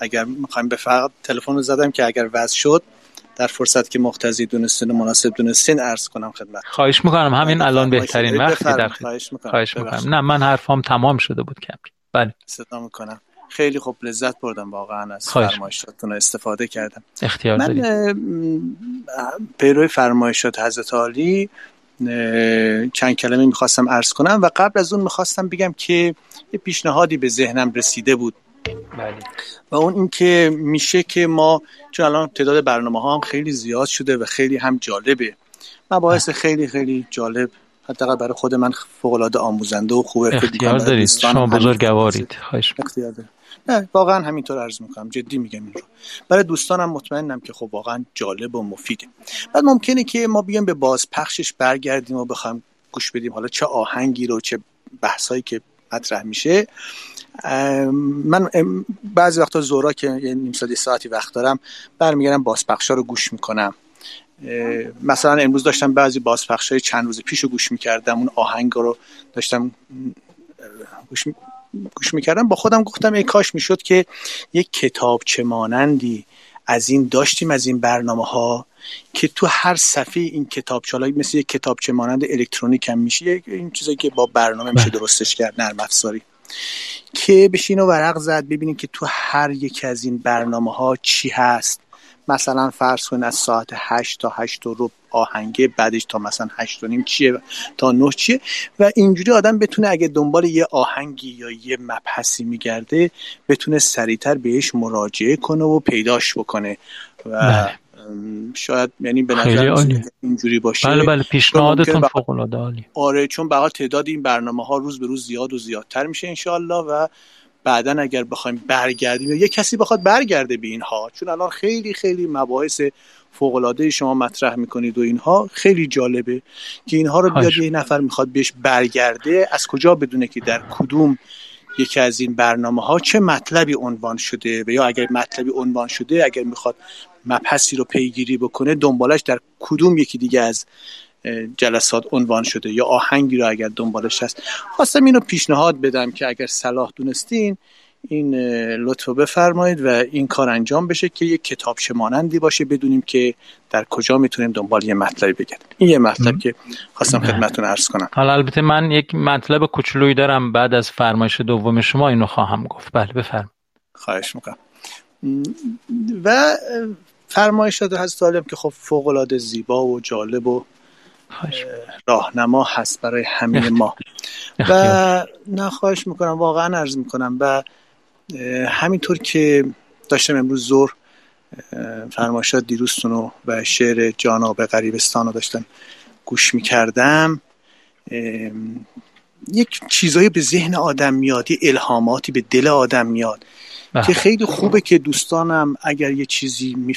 اگر می‌خوایم به فقط تلفن رو زدم که اگر وضع شد در فرصت که مختزی دونستین و مناسب دونستین عرض کنم خدمت. خواهش می‌کنم. همین الان بهترین وقتی در خواهش می‌کنم, خواهش می‌کنم. نه من حرفام تمام شده بود کمری بله. صدا می‌کنم. خیلی خوب لذت بردم واقعا از فرمایشاتتون استفاده کردم. اختیار من پیروی فرمایشات حضرت عالی چند کلمه می‌خواستم عرض کنم و قبل از اون می‌خواستم بگم که یه پیشنهادی به ذهنم رسیده بود. بله. و اون اینکه میشه که ما چون الان تعداد برنامه ها هم خیلی زیاد شده و خیلی هم جالبه. مباحث بله. خیلی خیلی جالب حداقل برای خود من فوق العاده آموزنده و خوبه اختیار دارید. شما بزرگوارید. خواهش اختیار دارید نه واقعا همینطور عرض می‌کنم. جدی میگم این رو. برای دوستانم مطمئنم که خب واقعا جالب و مفیده. بعد ممکنه که ما بیایم به بازپخشش برگردیم و بخوایم گوش بدیم حالا چه آهنگی رو چه بحثایی که مطرح میشه. من بعضی وقتا زورا که نیم ساعتی ساعتی وقت دارم برمیگردم بازپخشا رو گوش می‌کنم. مثلا امروز داشتم بعضی بازپخش های چند روز پیش رو گوش می‌کردم اون آهنگ رو داشتم گوش, گوش می‌کردم با خودم گفتم ای کاش می‌شد که یک کتابچه مانندی از این داشتیم از این برنامه ها که تو هر صفحه این کتاب مثل یک کتابچه مانند الکترونیک هم میشه این چیزایی که با برنامه میشه بله. درستش کرد نرم افزاری که بشین و ورق زد ببینیم که تو هر یکی از این برنامه ها چی هست مثلا فرض کنید از ساعت 8 تا 8 و رو آهنگه بعدش تا مثلا 8 و نیم چیه تا 9 چیه؟ و اینجوری آدم بتونه اگه دنبال یه آهنگی یا یه مبحثی میگرده بتونه سریعتر بهش مراجعه کنه و پیداش بکنه. و بله. شاید یعنی به نظر اینجوری باشه. بله بله پیشنهادتون فوق العاده عالی. آره چون بقیه تعداد این برنامه ها روز به روز زیاد و زیادتر میشه انشالله و بعدا اگر بخوایم برگردیم یا یه کسی بخواد برگرده به اینها چون الان خیلی خیلی مباحث فوق العاده شما مطرح می‌کنید و اینها خیلی جالبه که اینها رو بیاد یه نفر می‌خواد بهش برگرده از کجا بدونه که در کدوم یکی از این برنامه ها چه مطلبی عنوان شده و یا اگر مطلبی عنوان شده اگر می‌خواد مبحثی رو پیگیری بکنه دنبالش در کدوم یکی دیگه از جلسات عنوان شده یا آهنگی رو اگر دنبالش هست خواستم اینو پیشنهاد بدم که اگر صلاح دونستین این لطف بفرمایید و این کار انجام بشه که یک کتاب مانندی باشه بدونیم که در کجا می‌تونیم دنبال یه مطلبی بگردیم. این یه مطلب که خواستم خدمتتون عرض کنم. حالا البته من یک مطلب کوچولویی دارم بعد از فرمایش دوم شما اینو خواهم گفت. بله بفرم خواهش می‌کنم. و فرمایشات هست طالب که خب فوق العاده زیبا و جالب و راهنما هست برای همه ما. و نه خواهش می‌کنم واقعا عرض می‌کنم. و همینطور که داشتم امروز زور فرمایشات دیروستون و شعر جاناب غریبستان رو داشتم گوش می‌کردم. یک چیزایی به ذهن آدم میاد یه الهاماتی به دل آدم میاد که خیلی خوبه که دوستانم اگر یه چیزی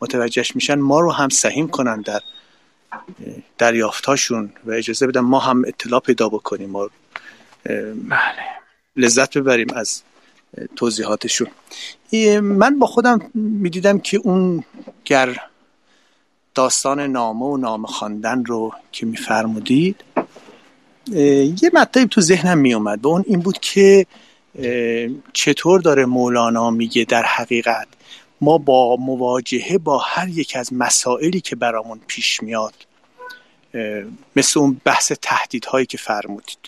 متوجهش میشن ما رو هم سهیم کنن در دریافتاشون و اجازه بدن ما هم اطلاع پیدا بکنیم. و بله. لذت ببریم از توضیحاتشون. من با خودم می‌دیدم که اون گر داستان نامه و نامه خواندن رو که میفرمودید یه مطلبی تو ذهنم میومد و اون این بود که چطور داره مولانا میگه در حقیقت ما با مواجهه با هر یک از مسائلی که برامون پیش میاد مثل اون بحث تهدیدهایی که فرمودید.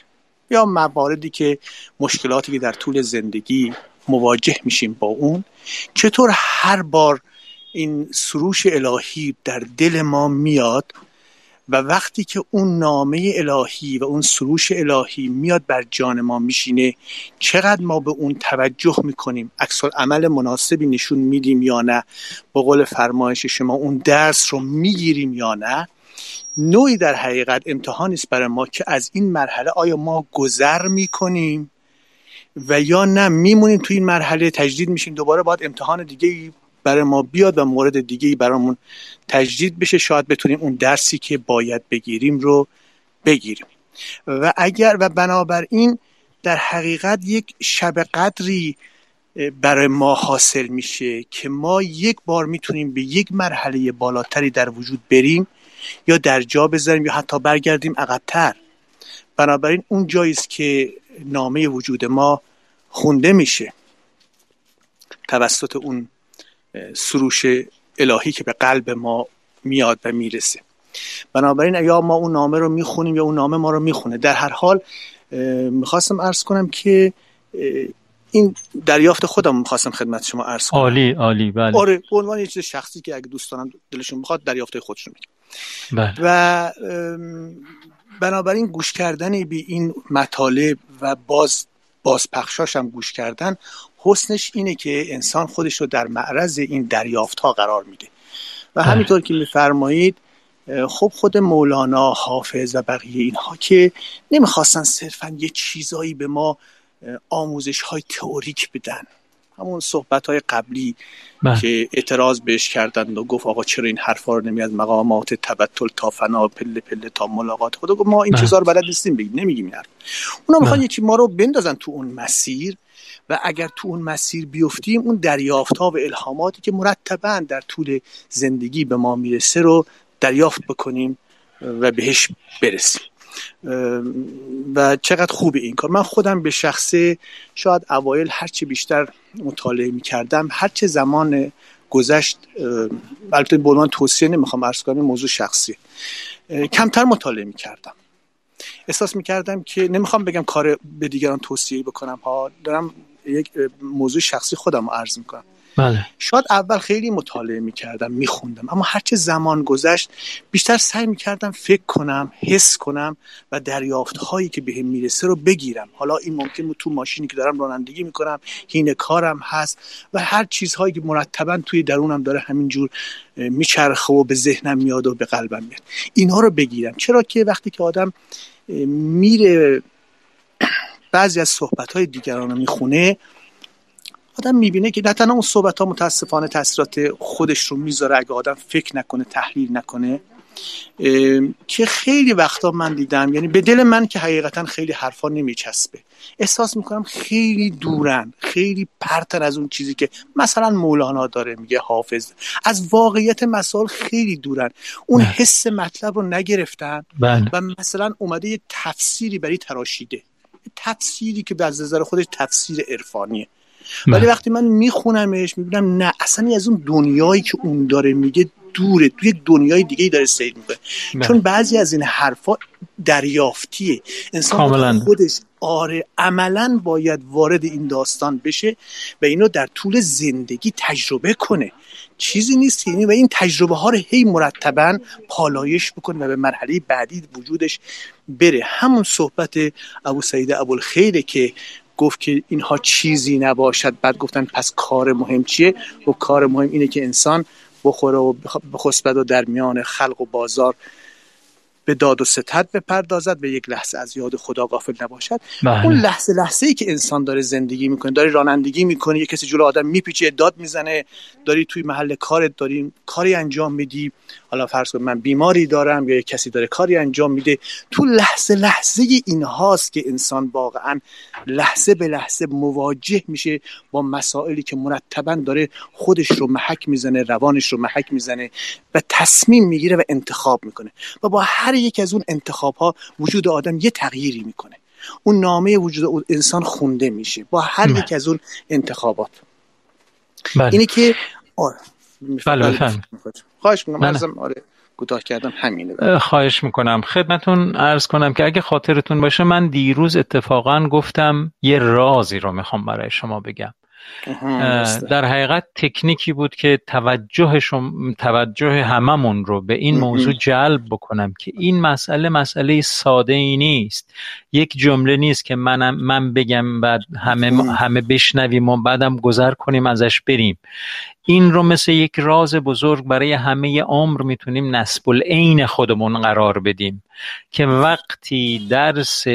یا مواردی که مشکلاتی که در طول زندگی مواجه میشیم با اون. چطور هر بار این سروش الهی در دل ما میاد و وقتی که اون نامه الهی و اون سروش الهی میاد بر جان ما میشینه چقدر ما به اون توجه می‌کنیم؟ عکس عمل مناسبی نشون میدیم یا نه؟ با قول فرمایش شما اون درس رو می‌گیریم یا نه؟ نوعی در حقیقت امتحانی است برای ما که از این مرحله آیا ما گذر می‌کنیم و یا نه. میمونیم تو این مرحله تجدید میشیم. دوباره باید امتحان دیگه برای ما بیاد و مورد دیگه برامون تجدید بشه. شاید بتونیم اون درسی که باید بگیریم رو بگیریم. و اگر و بنابراین در حقیقت یک شب قدری برای ما حاصل میشه که ما یک بار می‌تونیم به یک مرحله بالاتری در وجود بریم یا در جا بذاریم یا حتی برگردیم عقبتر. بنابراین اون جایی است که نامه وجود ما خونده میشه. توسط اون سروش الهی که به قلب ما میاد و می‌رسه. بنابراین یا ما اون نامه رو می‌خونیم یا اون نامه ما رو می‌خونه. در هر حال می‌خواستم ارز کنم که این دریافت خودم می‌خواستم خدمت شما عرض کنم. عالی عالی بله. آره به عنوان یه چیز شخصی که اگه دوستانم دلشون بخواد دریافت خودشون میگم. بله. و بنابراین گوش کردن به این مطالب و باز بازپخشاش هم گوش کردن حسنش اینه که انسان خودش رو در معرض این دریافت ها قرار میده و بله. همینطور که میفرمایید خب خود مولانا حافظ و بقیه اینها که نمی‌خواستن صرفا یه چیزایی به ما آموزش های تئوریک بدن همون صحبت های قبلی بله. که اعتراض بهش کردند و گفت آقا چرا این حرفا رو نمیاد مقامات تبتل تا فنا پله پله تا ملاقات خدا گفت ما این بله. چیزا رو بلد نیستیم بگیم نمیگیم این حرف اونا می‌خوان بله. یکی ما رو بندازن تو اون مسیر و اگر تو اون مسیر بیفتیم اون دریافت ها و الهاماتی که مرتبا در طول زندگی به ما می‌رسه رو دریافت بکنیم و بهش برسیم و چقدر خوبه این کار. من خودم به شخصه شاید اوایل هرچی بیشتر مطالعه می کردم هرچه زمان گذشت البته به عنوان توصیه نمی‌خوام ارز کنم موضوع شخصی. کمتر مطالعه می کردم احساس می کردم که نمی‌خوام بگم کار به دیگران توصیه بکنم ها دارم یک موضوع شخصی خودم رو عرض می‌کنم. بله. شاید اول خیلی مطالعه می‌کردم میخوندم اما هرچه زمان گذشت بیشتر سعی می‌کردم فکر کنم حس کنم و دریافت هایی که بهم می‌رسه رو بگیرم. حالا این ممکن تو ماشینی که دارم رانندگی می‌کنم هینه کارم هست و هر چیزهایی که مرتبا توی درونم داره همینجور میچرخه و به ذهنم میاد و به قلبم میاد. اینها رو بگیرم. چرا که وقتی که آدم میره بعضی از صحبت های دیگران رو می‌خونه آدم می‌بینه که نه تنها اون صحبت ها متاسفانه تاثیرات خودش رو می‌ذاره. اگه آدم فکر نکنه تحلیل نکنه که خیلی وقتا من دیدم یعنی به دل من که حقیقتا خیلی حرفا نمیچسبه. احساس می‌کنم خیلی دورن خیلی پرتن از اون چیزی که مثلا مولانا داره میگه حافظ. از واقعیت مسائل خیلی دورن. اون بله. حس مطلب رو نگرفتن بله. و مثلا اومده یه تفسیری برای تراشیده. تفسیری که به از نظر خودش تفسیر عرفانیه. ولی بله. وقتی من میخونمش می‌بینم نه اصلا از اون دنیایی که اون داره میگه دوره توی دنیای دیگه داره سیر می‌کنه. بله. چون بعضی از این حرفا دریافتیه. انسان خودش آره عملا باید وارد این داستان بشه و اینو در طول زندگی تجربه کنه. چیزی نیست یعنی و این تجربه ها رو هی مرتبا پالایش بکنه و به مرحله بعدی وجودش بره. همون صحبت ابو سعید ابوالخیره که گفت که اینها چیزی نباشد. بعد گفتن پس کار مهم چیه؟ و کار مهم اینه که انسان بخوره و بخسبد و در میان خلق و بازار به داد و ستد بپردازد به یک لحظه از یاد خدا غافل نباشد. بله. اون لحظه لحظه ای که انسان داره زندگی می‌کنه داره رانندگی می‌کنه یه کسی جلو آدم میپیچه داد می‌زنه داری توی محل کارت داری کاری انجام میدی. حالا فرض کن من بیماری دارم یا کسی داره کاری انجام میده. تو لحظه لحظه این هاست که انسان واقعا لحظه به لحظه مواجه میشه با مسائلی که مرتبا داره خودش رو محک می‌زنه روانش رو محک می‌زنه و تصمیم می‌گیره و انتخاب می‌کنه. و با هر یک از اون انتخاب ها وجود آدم یه تغییری می‌کنه. اون نامه وجود انسان خونده میشه با هر یک از اون انتخابات. بله. اینه که آره بله خواهش می‌کنم بله. آره کوتاه کردم همینه. خواهش می‌کنم. خدمتون عرض کنم که اگه خاطرتون باشه من دیروز اتفاقا گفتم یه رازی رو می‌خوام برای شما بگم. در حقیقت تکنیکی بود که توجه, شم... توجه هممون رو به این موضوع جلب بکنم که این مسئله مسئله ساده ای نیست. یک جمله نیست که منم من بگم بعد همه همه بشنویم و بعدم گذر کنیم ازش بریم. این رو مثل یک راز بزرگ برای همه عمر می‌تونیم نسب العین خودمون قرار بدیم که وقتی درس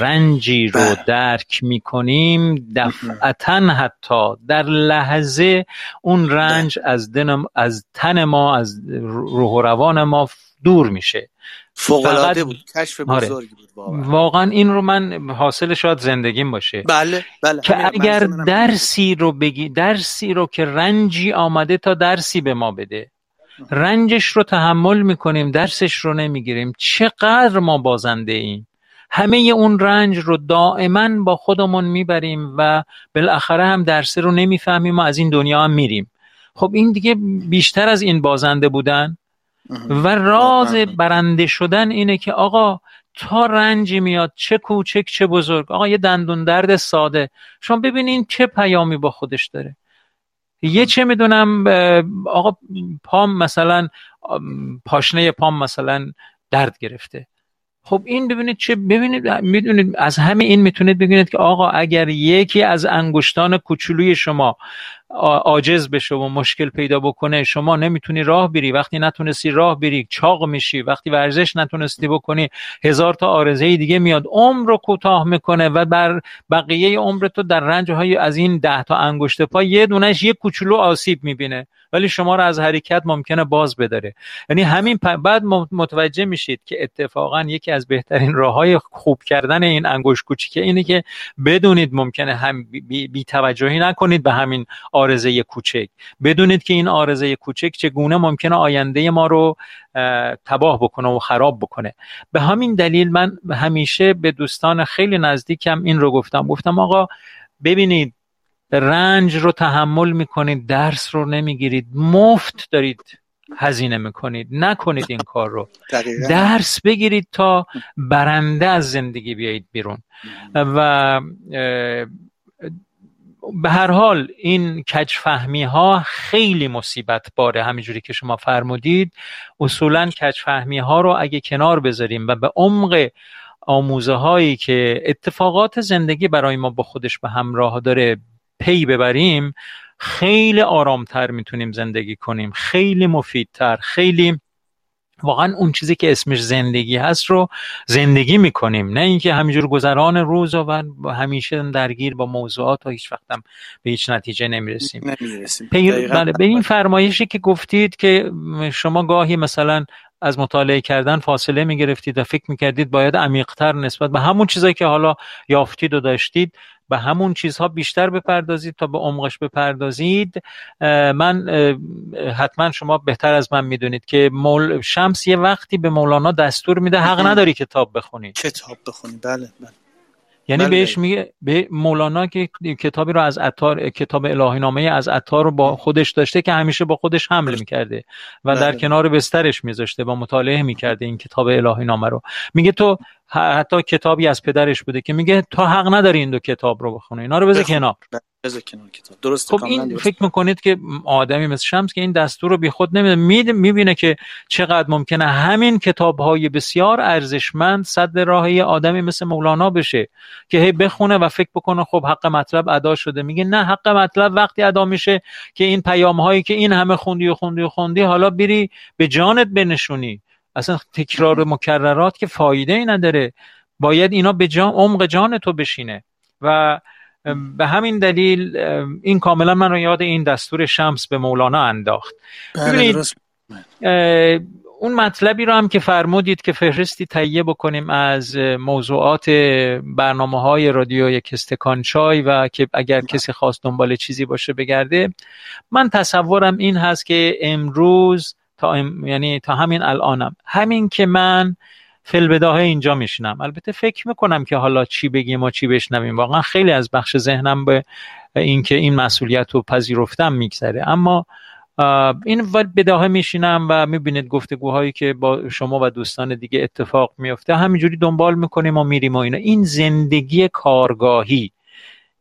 رنجی رو بله. درک می‌کنیم دفعتا حتی در لحظه اون رنج از, از تن ما از روح و روان ما دور میشه. فوق بود. کشف آره. بزرگی بود واقعا. این رو من حاصل شاید زندگیم باشه. بله بله. که اگر درسی رو بگی درسی رو که رنجی آمده تا درسی به ما بده. رنجش رو تحمل می‌کنیم درسش رو نمی‌گیریم. چقدر ما بازنده ایم. همه اون رنج رو دائما با خودمون می‌بریم و بالاخره هم درس رو نمی‌فهمیم و از این دنیا هم میریم. خب این دیگه بیشتر از این بازنده بودن. و راز برنده شدن اینه که آقا تا رنجی میاد چه کوچک چه بزرگ. آقا یه دندون درد ساده. شما ببینین چه پیامی با خودش داره. یه چه می‌دونم آقا پام مثلا پاشنه پام مثلا درد گرفته. خب این ببینید چه ببینید می‌دونید از همه این می‌تونید ببینید که آقا اگر یکی از انگشتان کوچولوی شما عاجز بشه و مشکل پیدا بکنه شما نمی‌تونی راه بری وقتی نتونستی راه بری چاق میشی. وقتی ورزش نتونستی بکنی هزار تا آرزه دیگه میاد. عمر رو کوتاه می‌کنه و بر بقیه عمر تو در رنج های از این ده تا انگشت پا یه دونش یه کوچولو آسیب می‌بینه. ولی شما رو از حرکت ممکنه باز بداره. یعنی همین بعد متوجه میشید که اتفاقا یکی از بهترین راه های خوب کردن این انگشت کوچیکه اینه که بدونید ممکنه هم بی, توجهی نکنید به همین آرزه کوچک. بدونید که این آرزه کوچک چگونه ممکنه آینده ما رو تباه بکنه و خراب بکنه. به همین دلیل من همیشه به دوستان خیلی نزدیکم این رو گفتم. گفتم آقا ببینید رنج رو تحمل می‌کنید درس رو نمی‌گیرید مفت دارید هزینه می‌کنید. نکنید این کار رو. درس بگیرید تا برنده از زندگی بیایید بیرون. و به هر حال این کجفهمی ها خیلی مصیبت باره. همینجوری که شما فرمودید اصولا کجفهمی ها رو اگه کنار بذاریم و به عمق آموزه هایی که اتفاقات زندگی برای ما با خودش به همراه داره پی ببریم خیلی آرامتر می‌تونیم زندگی کنیم خیلی مفیدتر خیلی واقعا اون چیزی که اسمش زندگی هست رو زندگی می‌کنیم. نه اینکه همینجور گذران روز و همیشه درگیر با موضوعات و هیچ وقتم به هیچ نتیجه نمی‌رسیم. بله به این فرمایشی که گفتید که شما گاهی مثلا از مطالعه کردن فاصله می‌گرفتید و فکر می‌کردید باید عمیقتر نسبت به همون چیزایی که حالا یافتید و داشتید به همون چیزها بیشتر بپردازید تا به عمقش بپردازید. من حتما شما بهتر از من می‌دونید که مول شمس یه وقتی به مولانا دستور میده حق نداری کتاب بخونید کتاب بخونید بله بله. یعنی بله. بهش میگه به مولانا که کتابی رو از عطار کتاب الهی نامه از عطار رو با خودش داشته که همیشه با خودش حمل می‌کرده و در بله. کنار بسترش میذاشته و مطالعه می‌کرده این کتاب الهی نامه رو. میگه تو حتی کتابی از پدرش بوده که میگه تا حق نداری این دو کتاب رو بخونه اینا رو بذار کنار. درست خب این فکر می‌کنید که آدمی مثل شمس که این دستور رو بی خود نمیده می‌بینه که چقدر ممکنه همین کتاب های بسیار ارزشمند صد راهی آدمی مثل مولانا بشه که هی بخونه و فکر بکنه خب حق مطلب ادا شده. میگه نه حق مطلب وقتی ادا میشه که این پیام هایی که این همه خوندی و خوندی و خوندی حالا بری به جانت بنشونی. اصلا تکرار مکررات که فایده ای نداره. باید اینا به جان عمق جان تو بشینه. و به همین دلیل این کاملا من رو یاد این دستور شمس به مولانا انداخت. بله اون مطلبی رو هم که فرمودید که فهرستی تهیه بکنیم از موضوعات برنامه های رادیو یک استکان چای و که اگر کسی خواست دنبال چیزی باشه بگرده من تصورم این هست که امروز تا یعنی تا همین الانم. همین که من فلبداه اینجا میشنم البته فکر می‌کنم که حالا چی بگیم و چی بشنویم. واقعا خیلی از بخش ذهنم به اینکه این مسئولیت رو پذیرفتم میگذره. اما این بداهه میشینم و می‌بینید گفتگوهایی که با شما و دوستان دیگه اتفاق میفته همینجوری دنبال می‌کنیم و میریم و اینا. این زندگی کارگاهی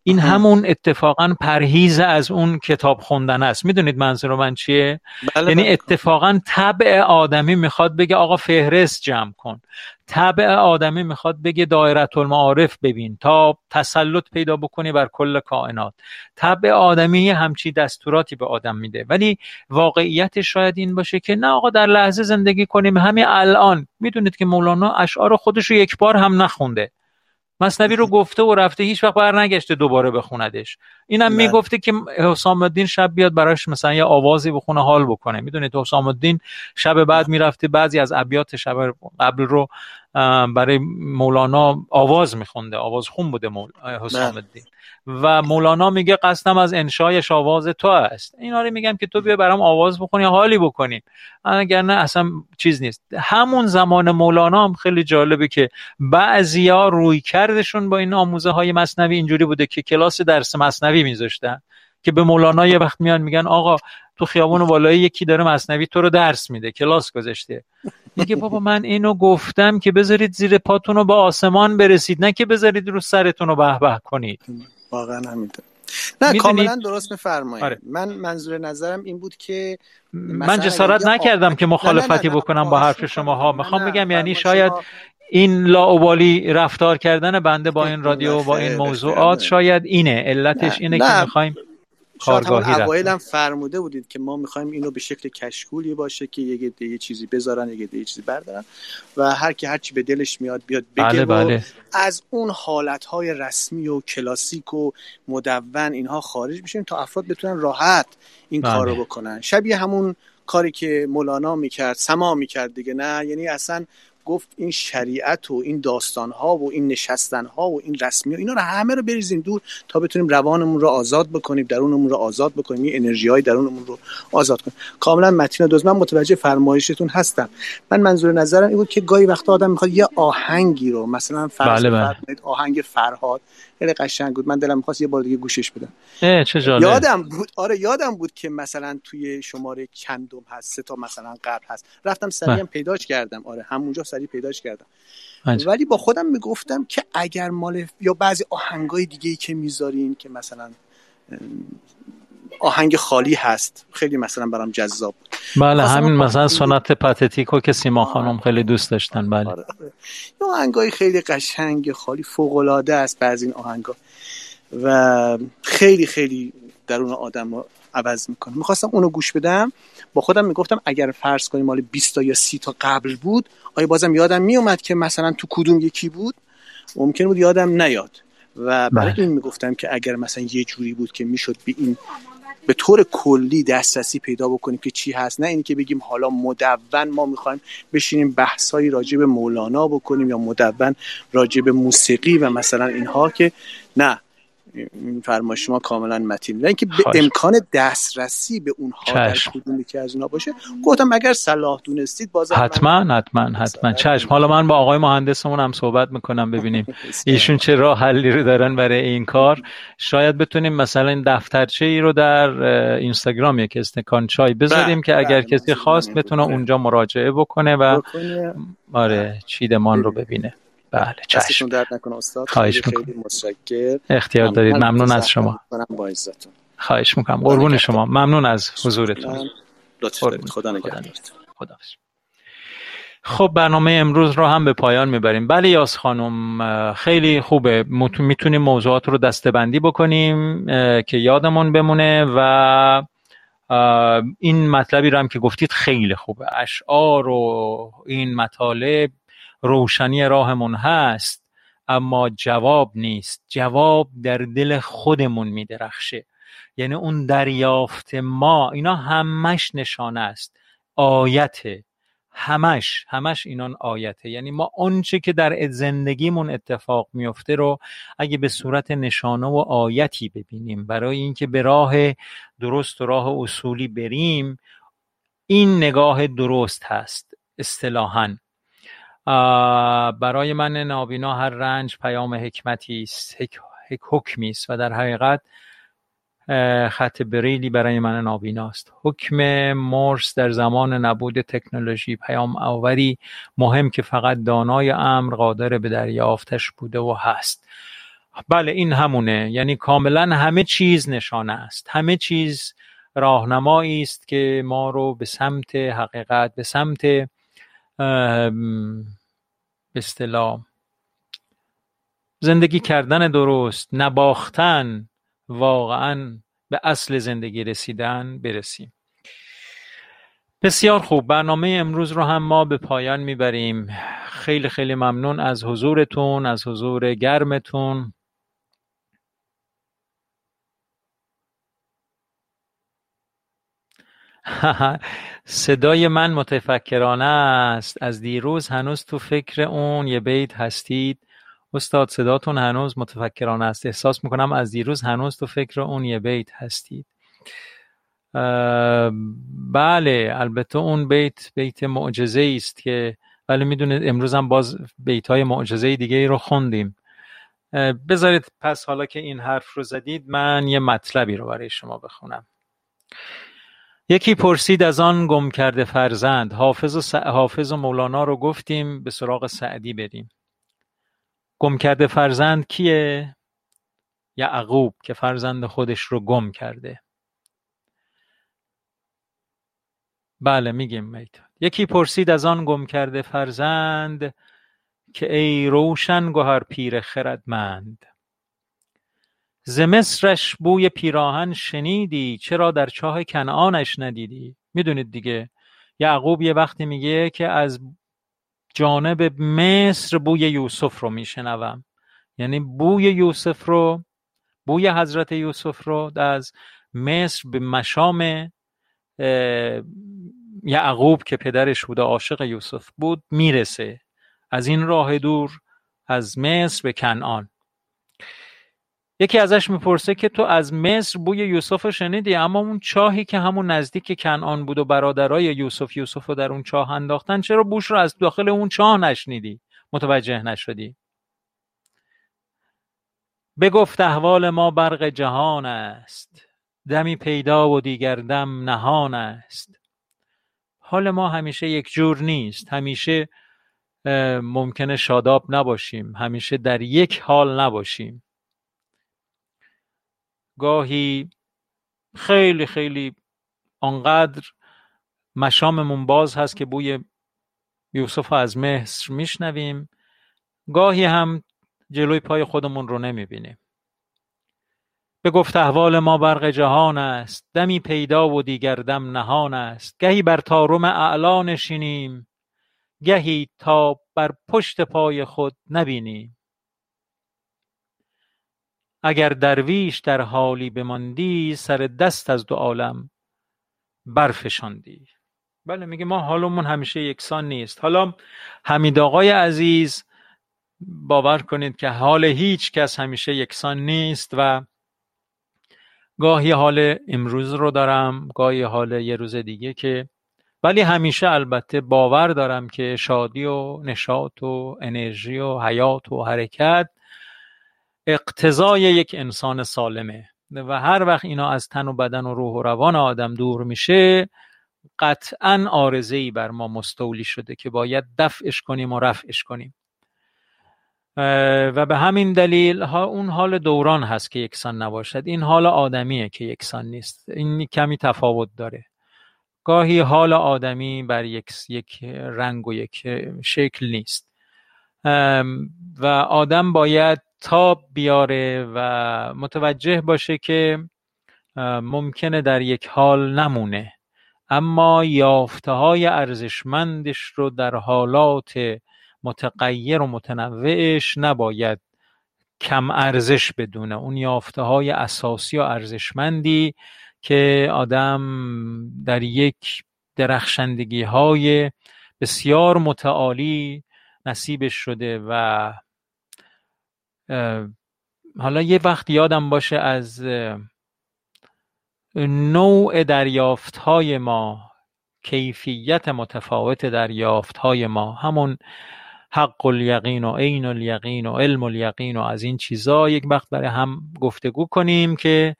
این همون اتفاقا پرهیز از اون کتاب خوندن است. می‌دونید منظور من چیه؟ بله یعنی بله. اتفاقا طبع آدمی می‌خواد بگه آقا فهرست جمع کن. طبع آدمی می‌خواد بگه دایره المعارف ببین تا تسلط پیدا بکنی بر کل کائنات. طبع آدمی همچی دستوراتی به آدم میده. ولی واقعیت شاید این باشه که نه آقا در لحظه زندگی کنیم همین الان. می‌دونید که مولانا اشعار خودش رو یک بار هم نخونده. مصنوی رو گفته و رفته هیچ وقت بر نگشته دوباره بخوندش اینم بله. می‌گفته که حسام الدین شب بیاد براش مثلا یه آوازی بخونه حال بکنه. می‌دونید حسام الدین شب بعد می‌رفته بعضی از ابیات شب قبل رو برای مولانا آواز میخونده. آواز خون بوده مول... حسام الدین و مولانا میگه قصدم از انشایش آواز تو است. اینا رو میگم که تو بیا برام آواز بخونی حالی بکنیم. اگر نه اصلا چیز نیست. همون زمان مولانا هم خیلی جالبه که بعضیا روی کردشون با این آموزه های مصنوی اینجوری بوده که کلاس درس مصنوی میذاشتن که به مولانا یه وقت میان میگن آقا تو خیابون والایی یکی داره مصنوی تو رو درس میده کلاس گذاشته. میگه بابا من اینو گفتم که بذارید زیر پاتون رو به آسمان برسید نه که بذارید رو سرتون رو به کنید. واقعا همینطور. نه کاملا درست میفرمایید. آره. من منظور نظرم این بود که من جسارت نکردم که مخالفتی بکنم با حرف شما ها. می‌خوام بگم یعنی شاید این لاوبالی رفتار کردن بنده با این رادیو با این موضوعات شاید اینه. علتش اینه که می‌خوایم کارگاهی اوایل هم فرموده بودید که ما می‌خوایم اینو به شکل کشکولی باشه که یه یه چیزی بذارن یه یه چیزی بردارن و هر کی هرچی به دلش میاد بیاد بگه بله بله. از اون حالتهای رسمی و کلاسیک و مدون اینها خارج میشیم تا افراد بتونن راحت این بله. کار رو بکنن شبیه همون کاری که مولانا می‌کرد سما می‌کرد دیگه نه یعنی اصلا گفت این شریعت و این داستان ها و این نشستن ها و این رسمی ها اینا رو همه رو بریزیم دور تا بتونیم روانمون رو آزاد بکنیم درونمون رو آزاد بکنیم این انرژی های درونمون رو آزاد کنیم. کاملا متین دوز من متوجه فرمایشتون هستم. من منظور نظرم این بود که گاهی وقتا آدم می‌خواد یه آهنگی رو مثلا فرض بله بله. آهنگ فرهاد. خیلی قشنگ بود. من دلم می‌خواست یه بار دیگه گوشش بدم. چه جالب. یادم بود آره یادم بود که مثلا توی شماره چندم هست سه تا مثلا قبل هست. رفتم سریع بله. پیداش کردم. آره همونجا سریع پیداش کردم. ولی با خودم می‌گفتم که اگر مال یا بعضی آهنگای دیگه ای که می‌ذارین که مثلا آهنگ خالی هست. خیلی مثلا برام جذاب. بله همین مثلا سنت پاتتیکو که سیما آره. خانم خیلی دوست داشتن. بله. آره. یا آهنگای خیلی قشنگ خالی فوق العاده است بعضی این آهنگا. و خیلی خیلی درون آدم رو عوض می‌کنه. می‌خواستم اونو گوش بدم. با خودم می‌گفتم اگر فرض کنیم مال 20 تا یا 30 تا قبل بود آیا بازم یادم میومد که مثلا تو کدوم یکی بود؟ ممکن بود یادم نیاد. و برای بله. این می‌گفتم که اگر مثلا یه جوری بود که می‌شد به این به طور کلی دسترسی پیدا بکنیم که چی هست. نه اینی که بگیم حالا مدون ما می‌خوایم بشینیم بحثایی راجع به مولانا بکنیم یا مدون راجع به موسیقی و مثلا اینها که نه. فرمایش شما کاملا متین. نه اینکه به امکان دسترسی به اونها در کدومی که از اونها باشه گفتم اگر صلاح دونستید باز حتما حتما حتما. چشم. حالا من با آقای مهندسمون هم صحبت می‌کنم ببینیم ایشون چه راه حلی رو دارن برای این کار. شاید بتونیم مثلا این دفترچه ای رو در اینستاگرام یک استکان چای بذاریم که اگر بله، کسی خواست بتونه اونجا مراجعه بکنه و آره چیدمان رو ببینه. بله چشم. درد نکنه استاد. خواهش خیلی متشکر اختیار دارید. ممنون از شما. خواهش می‌کنم. قربون شما. ممنون از حضورتون. خدا نگهدار. خدا خب برنامه امروز رو هم به پایان می‌بریم. بله یاس خانم خیلی خوبه. می‌تونیم موضوعات رو دستبندی بکنیم که یادمون بمونه و این مطلبی رو هم که گفتید خیلی خوبه. اشعار و این مطالب روشنی راهمون هست اما جواب نیست. جواب در دل خودمون میدرخشه. یعنی اون دریافت ما اینا همش نشانه است. آیته همش همش اینان آیته یعنی ما آنچه که در زندگیمون اتفاق میفته رو اگه به صورت نشانه و آیتی ببینیم برای اینکه به راه درست و راه اصولی بریم این نگاه درست هست اصطلاحا. برای من نابینا هر رنج پیام حکمتی است حکمی است و در حقیقت خط بریلی برای من نابیناست حکم مورس در زمان نبود تکنولوژی پیام آوری مهم که فقط دانای امر قادر به دریافتش بوده و هست. بله این همونه. یعنی کاملا همه چیز نشانه است. همه چیز راهنمایی است که ما رو به سمت حقیقت به سمت اصطلاح. زندگی کردن درست نباختن واقعا به اصل زندگی رسیدن برسیم. بسیار خوب برنامه امروز رو هم ما به پایان می‌بریم. خیلی خیلی ممنون از حضورتون از حضور گرمتون. صدای من متفکرانه است. از دیروز هنوز تو فکر اون یه بیت هستید. استاد صداتون هنوز متفکرانه است. احساس می‌کنم از دیروز هنوز تو فکر اون یه بیت هستید. بله البته اون بیت بیت معجزه است که ولی می‌دونید امروز هم باز بیت های معجزه دیگه ای رو خوندیم. بذارید پس حالا که این حرف رو زدید من یه مطلبی رو برای شما بخونم. یکی پرسید از آن گم کرده فرزند حافظ و, س... حافظ و مولانا رو گفتیم به سراغ سعدی بریم. گم کرده فرزند کیه؟ یعقوب که فرزند خودش رو گم کرده. بله میگیم میت یکی پرسید از آن گم کرده فرزند که ای روشن گهر پیر خردمند. ز مصرش بوی پیراهن شنیدی چرا در چاه کنعانش ندیدی؟ می‌دونید دیگه. یعقوب یه وقتی میگه که از جانب مصر بوی یوسف رو میشنوم. یعنی بوی یوسف رو بوی حضرت یوسف رو از مصر به مشام یعقوب که پدرش بوده عاشق یوسف بود می‌رسه. از این راه دور از مصر به کنعان. یکی ازش می‌پرسه که تو از مصر بوی یوسف شنیدی؟ اما اون چاهی که همون نزدیک کنعان بود و برادرای یوسف یوسف رو در اون چاه انداختن چرا بوش رو از داخل اون چاه نشنیدی؟ متوجه نشدی. بگفت احوال ما برق جهان است. دمی پیدا و دیگر دم نهان است. حال ما همیشه یک جور نیست. همیشه ممکنه شاداب نباشیم. همیشه در یک حال نباشیم. گاهی خیلی خیلی آنقدر مشاممون باز هست که بوی یوسف از مصر میشنویم. گاهی هم جلوی پای خودمون رو نمی‌بینیم. به گفت احوال ما برق جهان است. دمی پیدا و دیگر دم نهان است. گهی بر تارم اعلا نشینیم. گهی تا بر پشت پای خود نبینیم. اگر درویش در حالی بماندی سر دست از دو عالم برفشاندی. بله میگه ما حالمون همیشه یکسان نیست. حالا حمید آقای عزیز باور کنید که حال هیچ کس همیشه یکسان نیست و گاهی حال امروز رو دارم گاهی حال یه روز دیگه که ولی همیشه البته باور دارم که شادی و نشاط و انرژی و حیات و حرکت اقتضای یک انسان سالمه. و هر وقت اینا از تن و بدن و روح و روان آدم دور میشه قطعا آرزه بر ما مستولی شده که باید دفعش کنیم و رفعش کنیم. و به همین دلیل ها اون حال دوران هست که یکسان نباشد. این حال آدمیه که یکسان نیست. این کمی تفاوت داره. گاهی حال آدمی بر یک, یک رنگ و یک شکل نیست. و آدم باید تاب بیاره و متوجه باشه که ممکنه در یک حال نمونه. اما یافته های ارزشمندش رو در حالات متغیر و متنوعش نباید کم ارزش بدونه. اون یافته های اساسی و ارزشمندی که آدم در یک درخشندگی های بسیار متعالی نصیبش شده و حالا یه وقت یادم باشه از نوع دریافت های ما کیفیت متفاوت دریافت های ما همون حق الیقین و عین الیقین و علم الیقین و از این چیزا یک وقت برای هم گفتگو کنیم که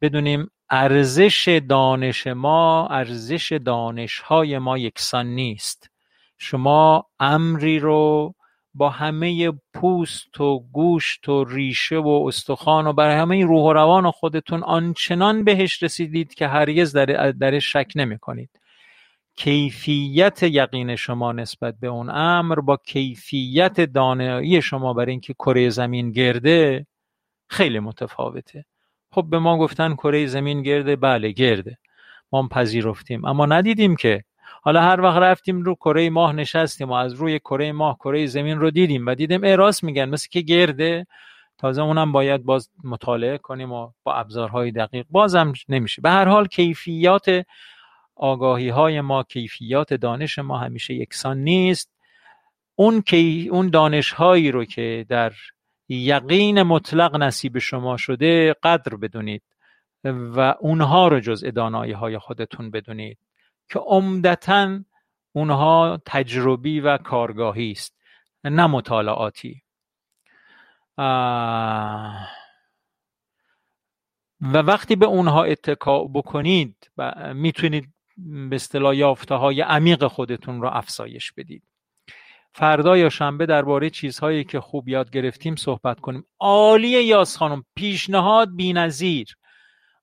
بدونیم ارزش دانش ما ارزش دانش های ما یکسان نیست. شما امری رو با همه پوست و گوشت و ریشه و استخوان و برای همه روح و روان خودتون آنچنان بهش رسیدید که هرگز در درش شک نمی کنید کیفیت یقین شما نسبت به اون امر با کیفیت دانایی شما برای اینکه کره زمین گرده خیلی متفاوته. خب به ما گفتن کره زمین گرده بله گرده. ما پذیرفتیم. اما ندیدیم که حالا هر وقت رفتیم رو کره ماه نشستیم و از روی کره ماه کره زمین رو دیدیم و دیدیم اراس میگن مثل که گرده. تازه اونم باید باز مطالعه کنیم و با ابزارهای دقیق. بازم نمیشه. به هر حال کیفیات آگاهی های ما کیفیات دانش ما همیشه یکسان نیست. اون کی اون دانش هایی رو که در یقین مطلق نصیب شما شده قدر بدونید و اونها رو جز دانایی های خودتون بدونید. که عمدتا اونها تجربی و کارگاهی است نه مطالعاتی. و وقتی به اونها اتکا بکنید می‌تونید به اصطلاح یافته های عمیق خودتون رو افزایش بدید. فردا یا شنبه درباره چیزهایی که خوب یاد گرفتیم صحبت کنیم. عالیه یاس خانم پیشنهاد بینظیر.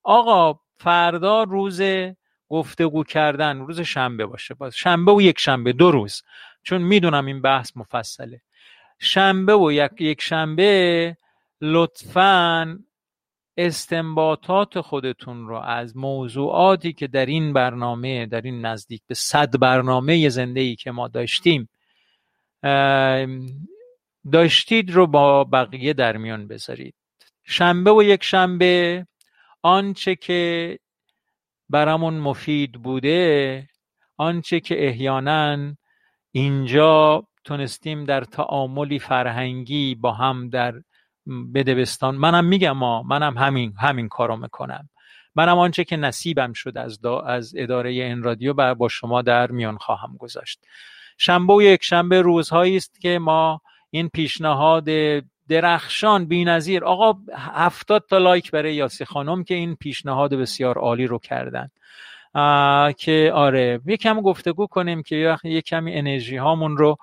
آقا فردا روز گفتگو کردن روز شنبه باشه. باز شنبه و یک شنبه دو روز. چون می‌دونم این بحث مفصله. شنبه و یک, یک شنبه لطفا استنباطات خودتون رو از موضوعاتی که در این برنامه در این نزدیک به صد برنامه زنده ای که ما داشتیم داشتید رو با بقیه در میان بذارید. شنبه و یک شنبه آنچه که برامون مفید بوده آنچه که احیانا اینجا تونستیم در تعاملی فرهنگی با هم در بدبستان منم میگم ما منم همین همین کارو می‌کنم. منم آنچه که نصیبم شد از, از اداره این رادیو با شما در میان خواهم گذاشت. شنبه و یک شنبه روزهایی است که ما این پیشنهاد درخشان بینظیر. آقا هفتاد تا لایک برای یاسی خانم که این پیشنهاد بسیار عالی رو کردن. که آره یکم گفتگو کنیم که یه کمی انرژی هامون رو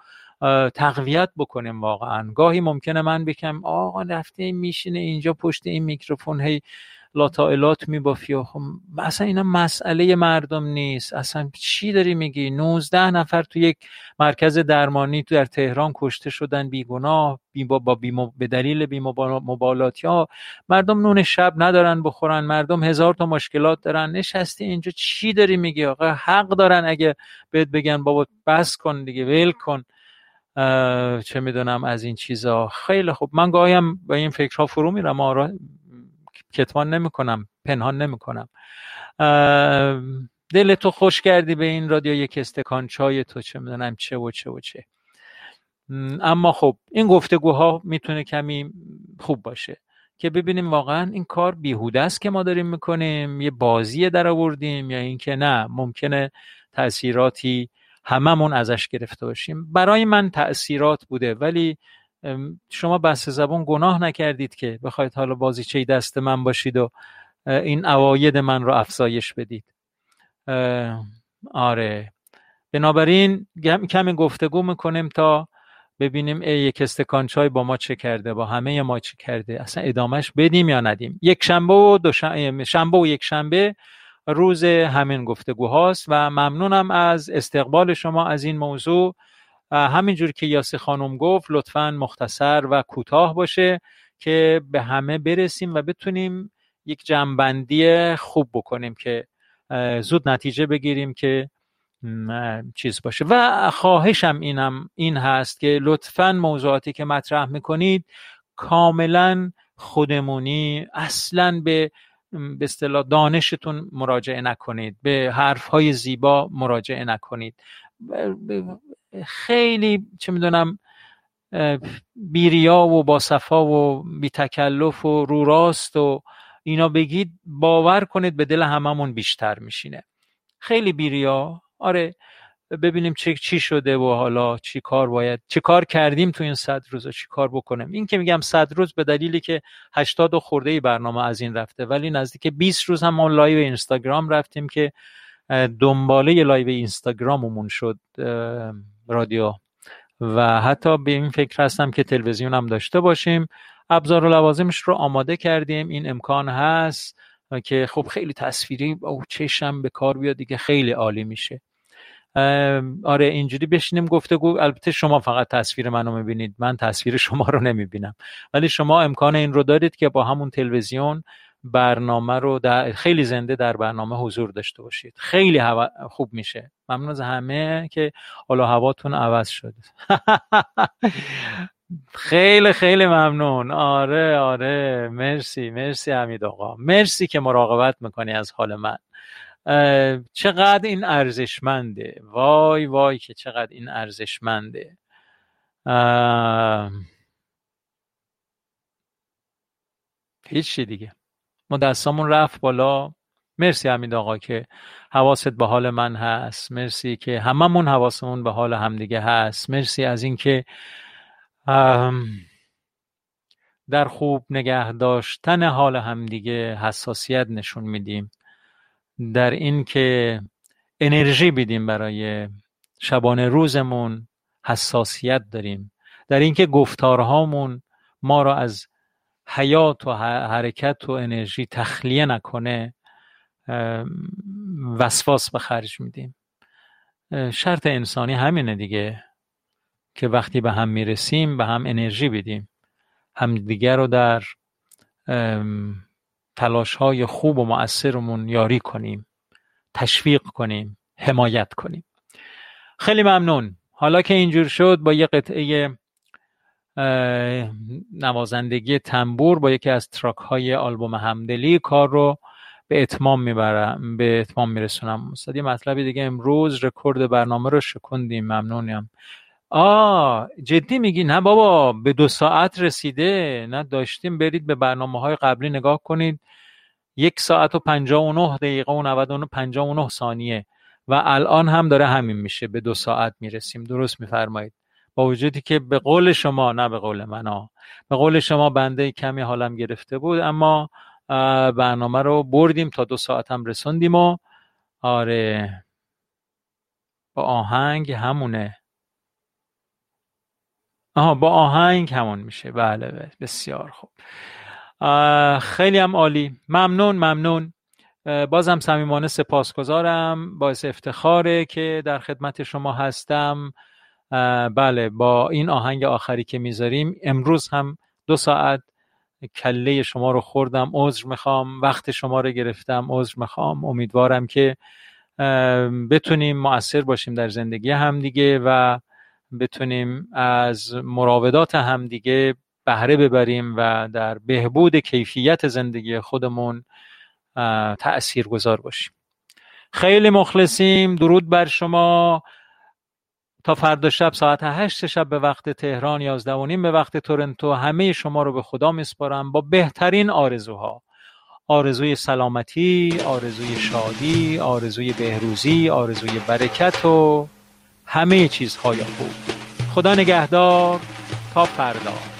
تقویت بکنیم واقعا. گاهی ممکنه من بگم آقا رفته میشینه اینجا پشت این میکروفون هی لاتائلات میبافی خب اصلا اینا مسئله مردم نیست. اصلا چی داری میگی؟ 19 نفر تو یک مرکز درمانی تو در تهران کشته شدن بیگناه بی با, با به دلیل بی مبالاتی ها مردم نون شب ندارن بخورن. مردم هزار تا مشکلات دارن. نشستی اینجا چی داری میگی آقا؟ حق دارن اگه بهت بگن بابا بس کن دیگه ول کن. چه می‌دونم از این چیزا. خیلی خوب. من گاهیم به این فکرها فرو میرم. آرا کتمان نمی‌کنم پنهان نمی‌کنم. دل تو خوش کردی به این رادیو یک استکان چای تو چه می‌دونم چه و چه و چه. اما خب این گفتگوها می‌تونه کمی خوب باشه که ببینیم واقعا این کار بیهوده است که ما داریم می‌کنیم یه بازی در آوردیم یا اینکه نه ممکنه تاثیراتی هممون ازش گرفته باشیم. برای من تاثیرات بوده ولی شما بحث زبان گناه نکردید که بخواید حالا بازیچه دست من باشید و این اواید من رو افزایش بدید. آره. بنابراین کمی گفتگو می‌کنیم تا ببینیم ای یک استکان چای با ما چه کرده با همه ما چه کرده اصلا ادامهش بدیم یا ندیم. یک شنبه و دو شنبه و یک شنبه روز همین گفتگو هاست و ممنونم از استقبال شما از این موضوع. همینجور که یاسی خانم گفت لطفا مختصر و کوتاه باشه که به همه برسیم و بتونیم یک جنبندی خوب بکنیم که زود نتیجه بگیریم که چیز باشه. و خواهشم اینم این هست که لطفا موضوعاتی که مطرح می‌کنید کاملا خودمونی اصلا به به اصطلاح دانشتون مراجعه نکنید به حرف های زیبا مراجعه نکنید. خیلی چه می‌دونم بیریا و با صفا و بی تکلف و رو راست و اینا بگید باور کنید به دل هممون بیشتر میشینه. خیلی بیریا. آره ببینیم چه چی شده و حالا چی کار باید چی کار کردیم تو این صد روز چی کار بکنیم. این که میگم صد روز به دلیلی که 80 خرده ای برنامه از این رفته ولی نزدیک 20 روز هم ما live اینستاگرام رفتیم که دنباله live اینستاگراممون شد رادیو. و حتی به این فکر هستم که تلویزیون هم داشته باشیم. ابزار و لوازمش رو آماده کردیم. این امکان هست که خب خیلی تصویری و چشم به کار بیاد دیگه خیلی عالی میشه. آره اینجوری بشینیم گفتگو. البته شما فقط تصویر منو می‌بینید. من تصویر شما رو نمی‌بینم. ولی شما امکان این رو دارید که با همون تلویزیون برنامه رو در خیلی زنده در برنامه حضور داشته باشید. خیلی خوب میشه. ممنون از همه که حالا هواتون عوض شد خیلی خیلی ممنون. آره آره. مرسی مرسی حمید آقا. مرسی که مراقبت می‌کنی از حال من. چقدر این ارزشمنده. وای وای که چقدر این ارزشمنده. هیچی دیگه. دستامون رفت بالا. مرسی حمید آقا که حواست به حال من هست. مرسی که هممون حواسمون به حال همدیگه هست. مرسی از اینکه در خوب نگه داشتن حال همدیگه حساسیت نشون میدیم. در اینکه انرژی بدیم برای شبانه روزمون حساسیت داریم. در اینکه گفتارهامون ما را از حیات و حرکت و انرژی تخلیه نکنه وسواس به خرج میدیم. شرط انسانی همینه دیگه که وقتی به هم می‌رسیم به هم انرژی بدیم. همدیگر رو در تلاش های خوب و مؤثرمون یاری کنیم تشویق کنیم حمایت کنیم. خیلی ممنون. حالا که اینجور شد با یه قطعه نوازندگی تنبور با یکی از track های آلبوم همدلی کار رو به اتمام می‌برم به اتمام میرسونم. استاد یه مطلبی دیگه امروز رکورد برنامه رو شکندیم ممنونیم آ جدی میگی؟ نه بابا به دو ساعت رسیده. نه داشتیم. برید به برنامه های قبلی نگاه کنید. یک ساعت و پنجا و نه دقیقه و نود و پنجا و نه ثانیه. و الان هم داره همین میشه. به دو ساعت می‌رسیم. درست میفرمایید. با وجودی که به قول شما نه به قول من ها به قول شما بنده کمی حالم گرفته بود اما برنامه رو بردیم تا دو ساعت هم رسوندیم و آره. با آهنگ همونه. آها با آهنگ همون میشه. بله, بله. بسیار خوب. خیلی هم عالی. ممنون ممنون. بازم صمیمانه سپاسگزارم. باعث افتخاره که در خدمت شما هستم. بله با این آهنگ آخری که می‌ذاریم امروز هم دو ساعت کله شما رو خوردم عذر می‌خوام وقت شما رو گرفتم عذر می‌خوام. امیدوارم که بتونیم مؤثر باشیم در زندگی همدیگه و بتونیم از مراودات همدیگه بهره ببریم و در بهبود کیفیت زندگی خودمون تأثیر گذار باشیم. خیلی مخلصیم. درود بر شما. تا فردا شب ساعت هشت شب به وقت تهران یازده و نیم به وقت تورنتو همه شما رو به خدا میسپارم با بهترین آرزوها. آرزوی سلامتی آرزوی شادی آرزوی بهروزی آرزوی برکت و همه چیزهای خوب. خدا نگهدار. تا فردا.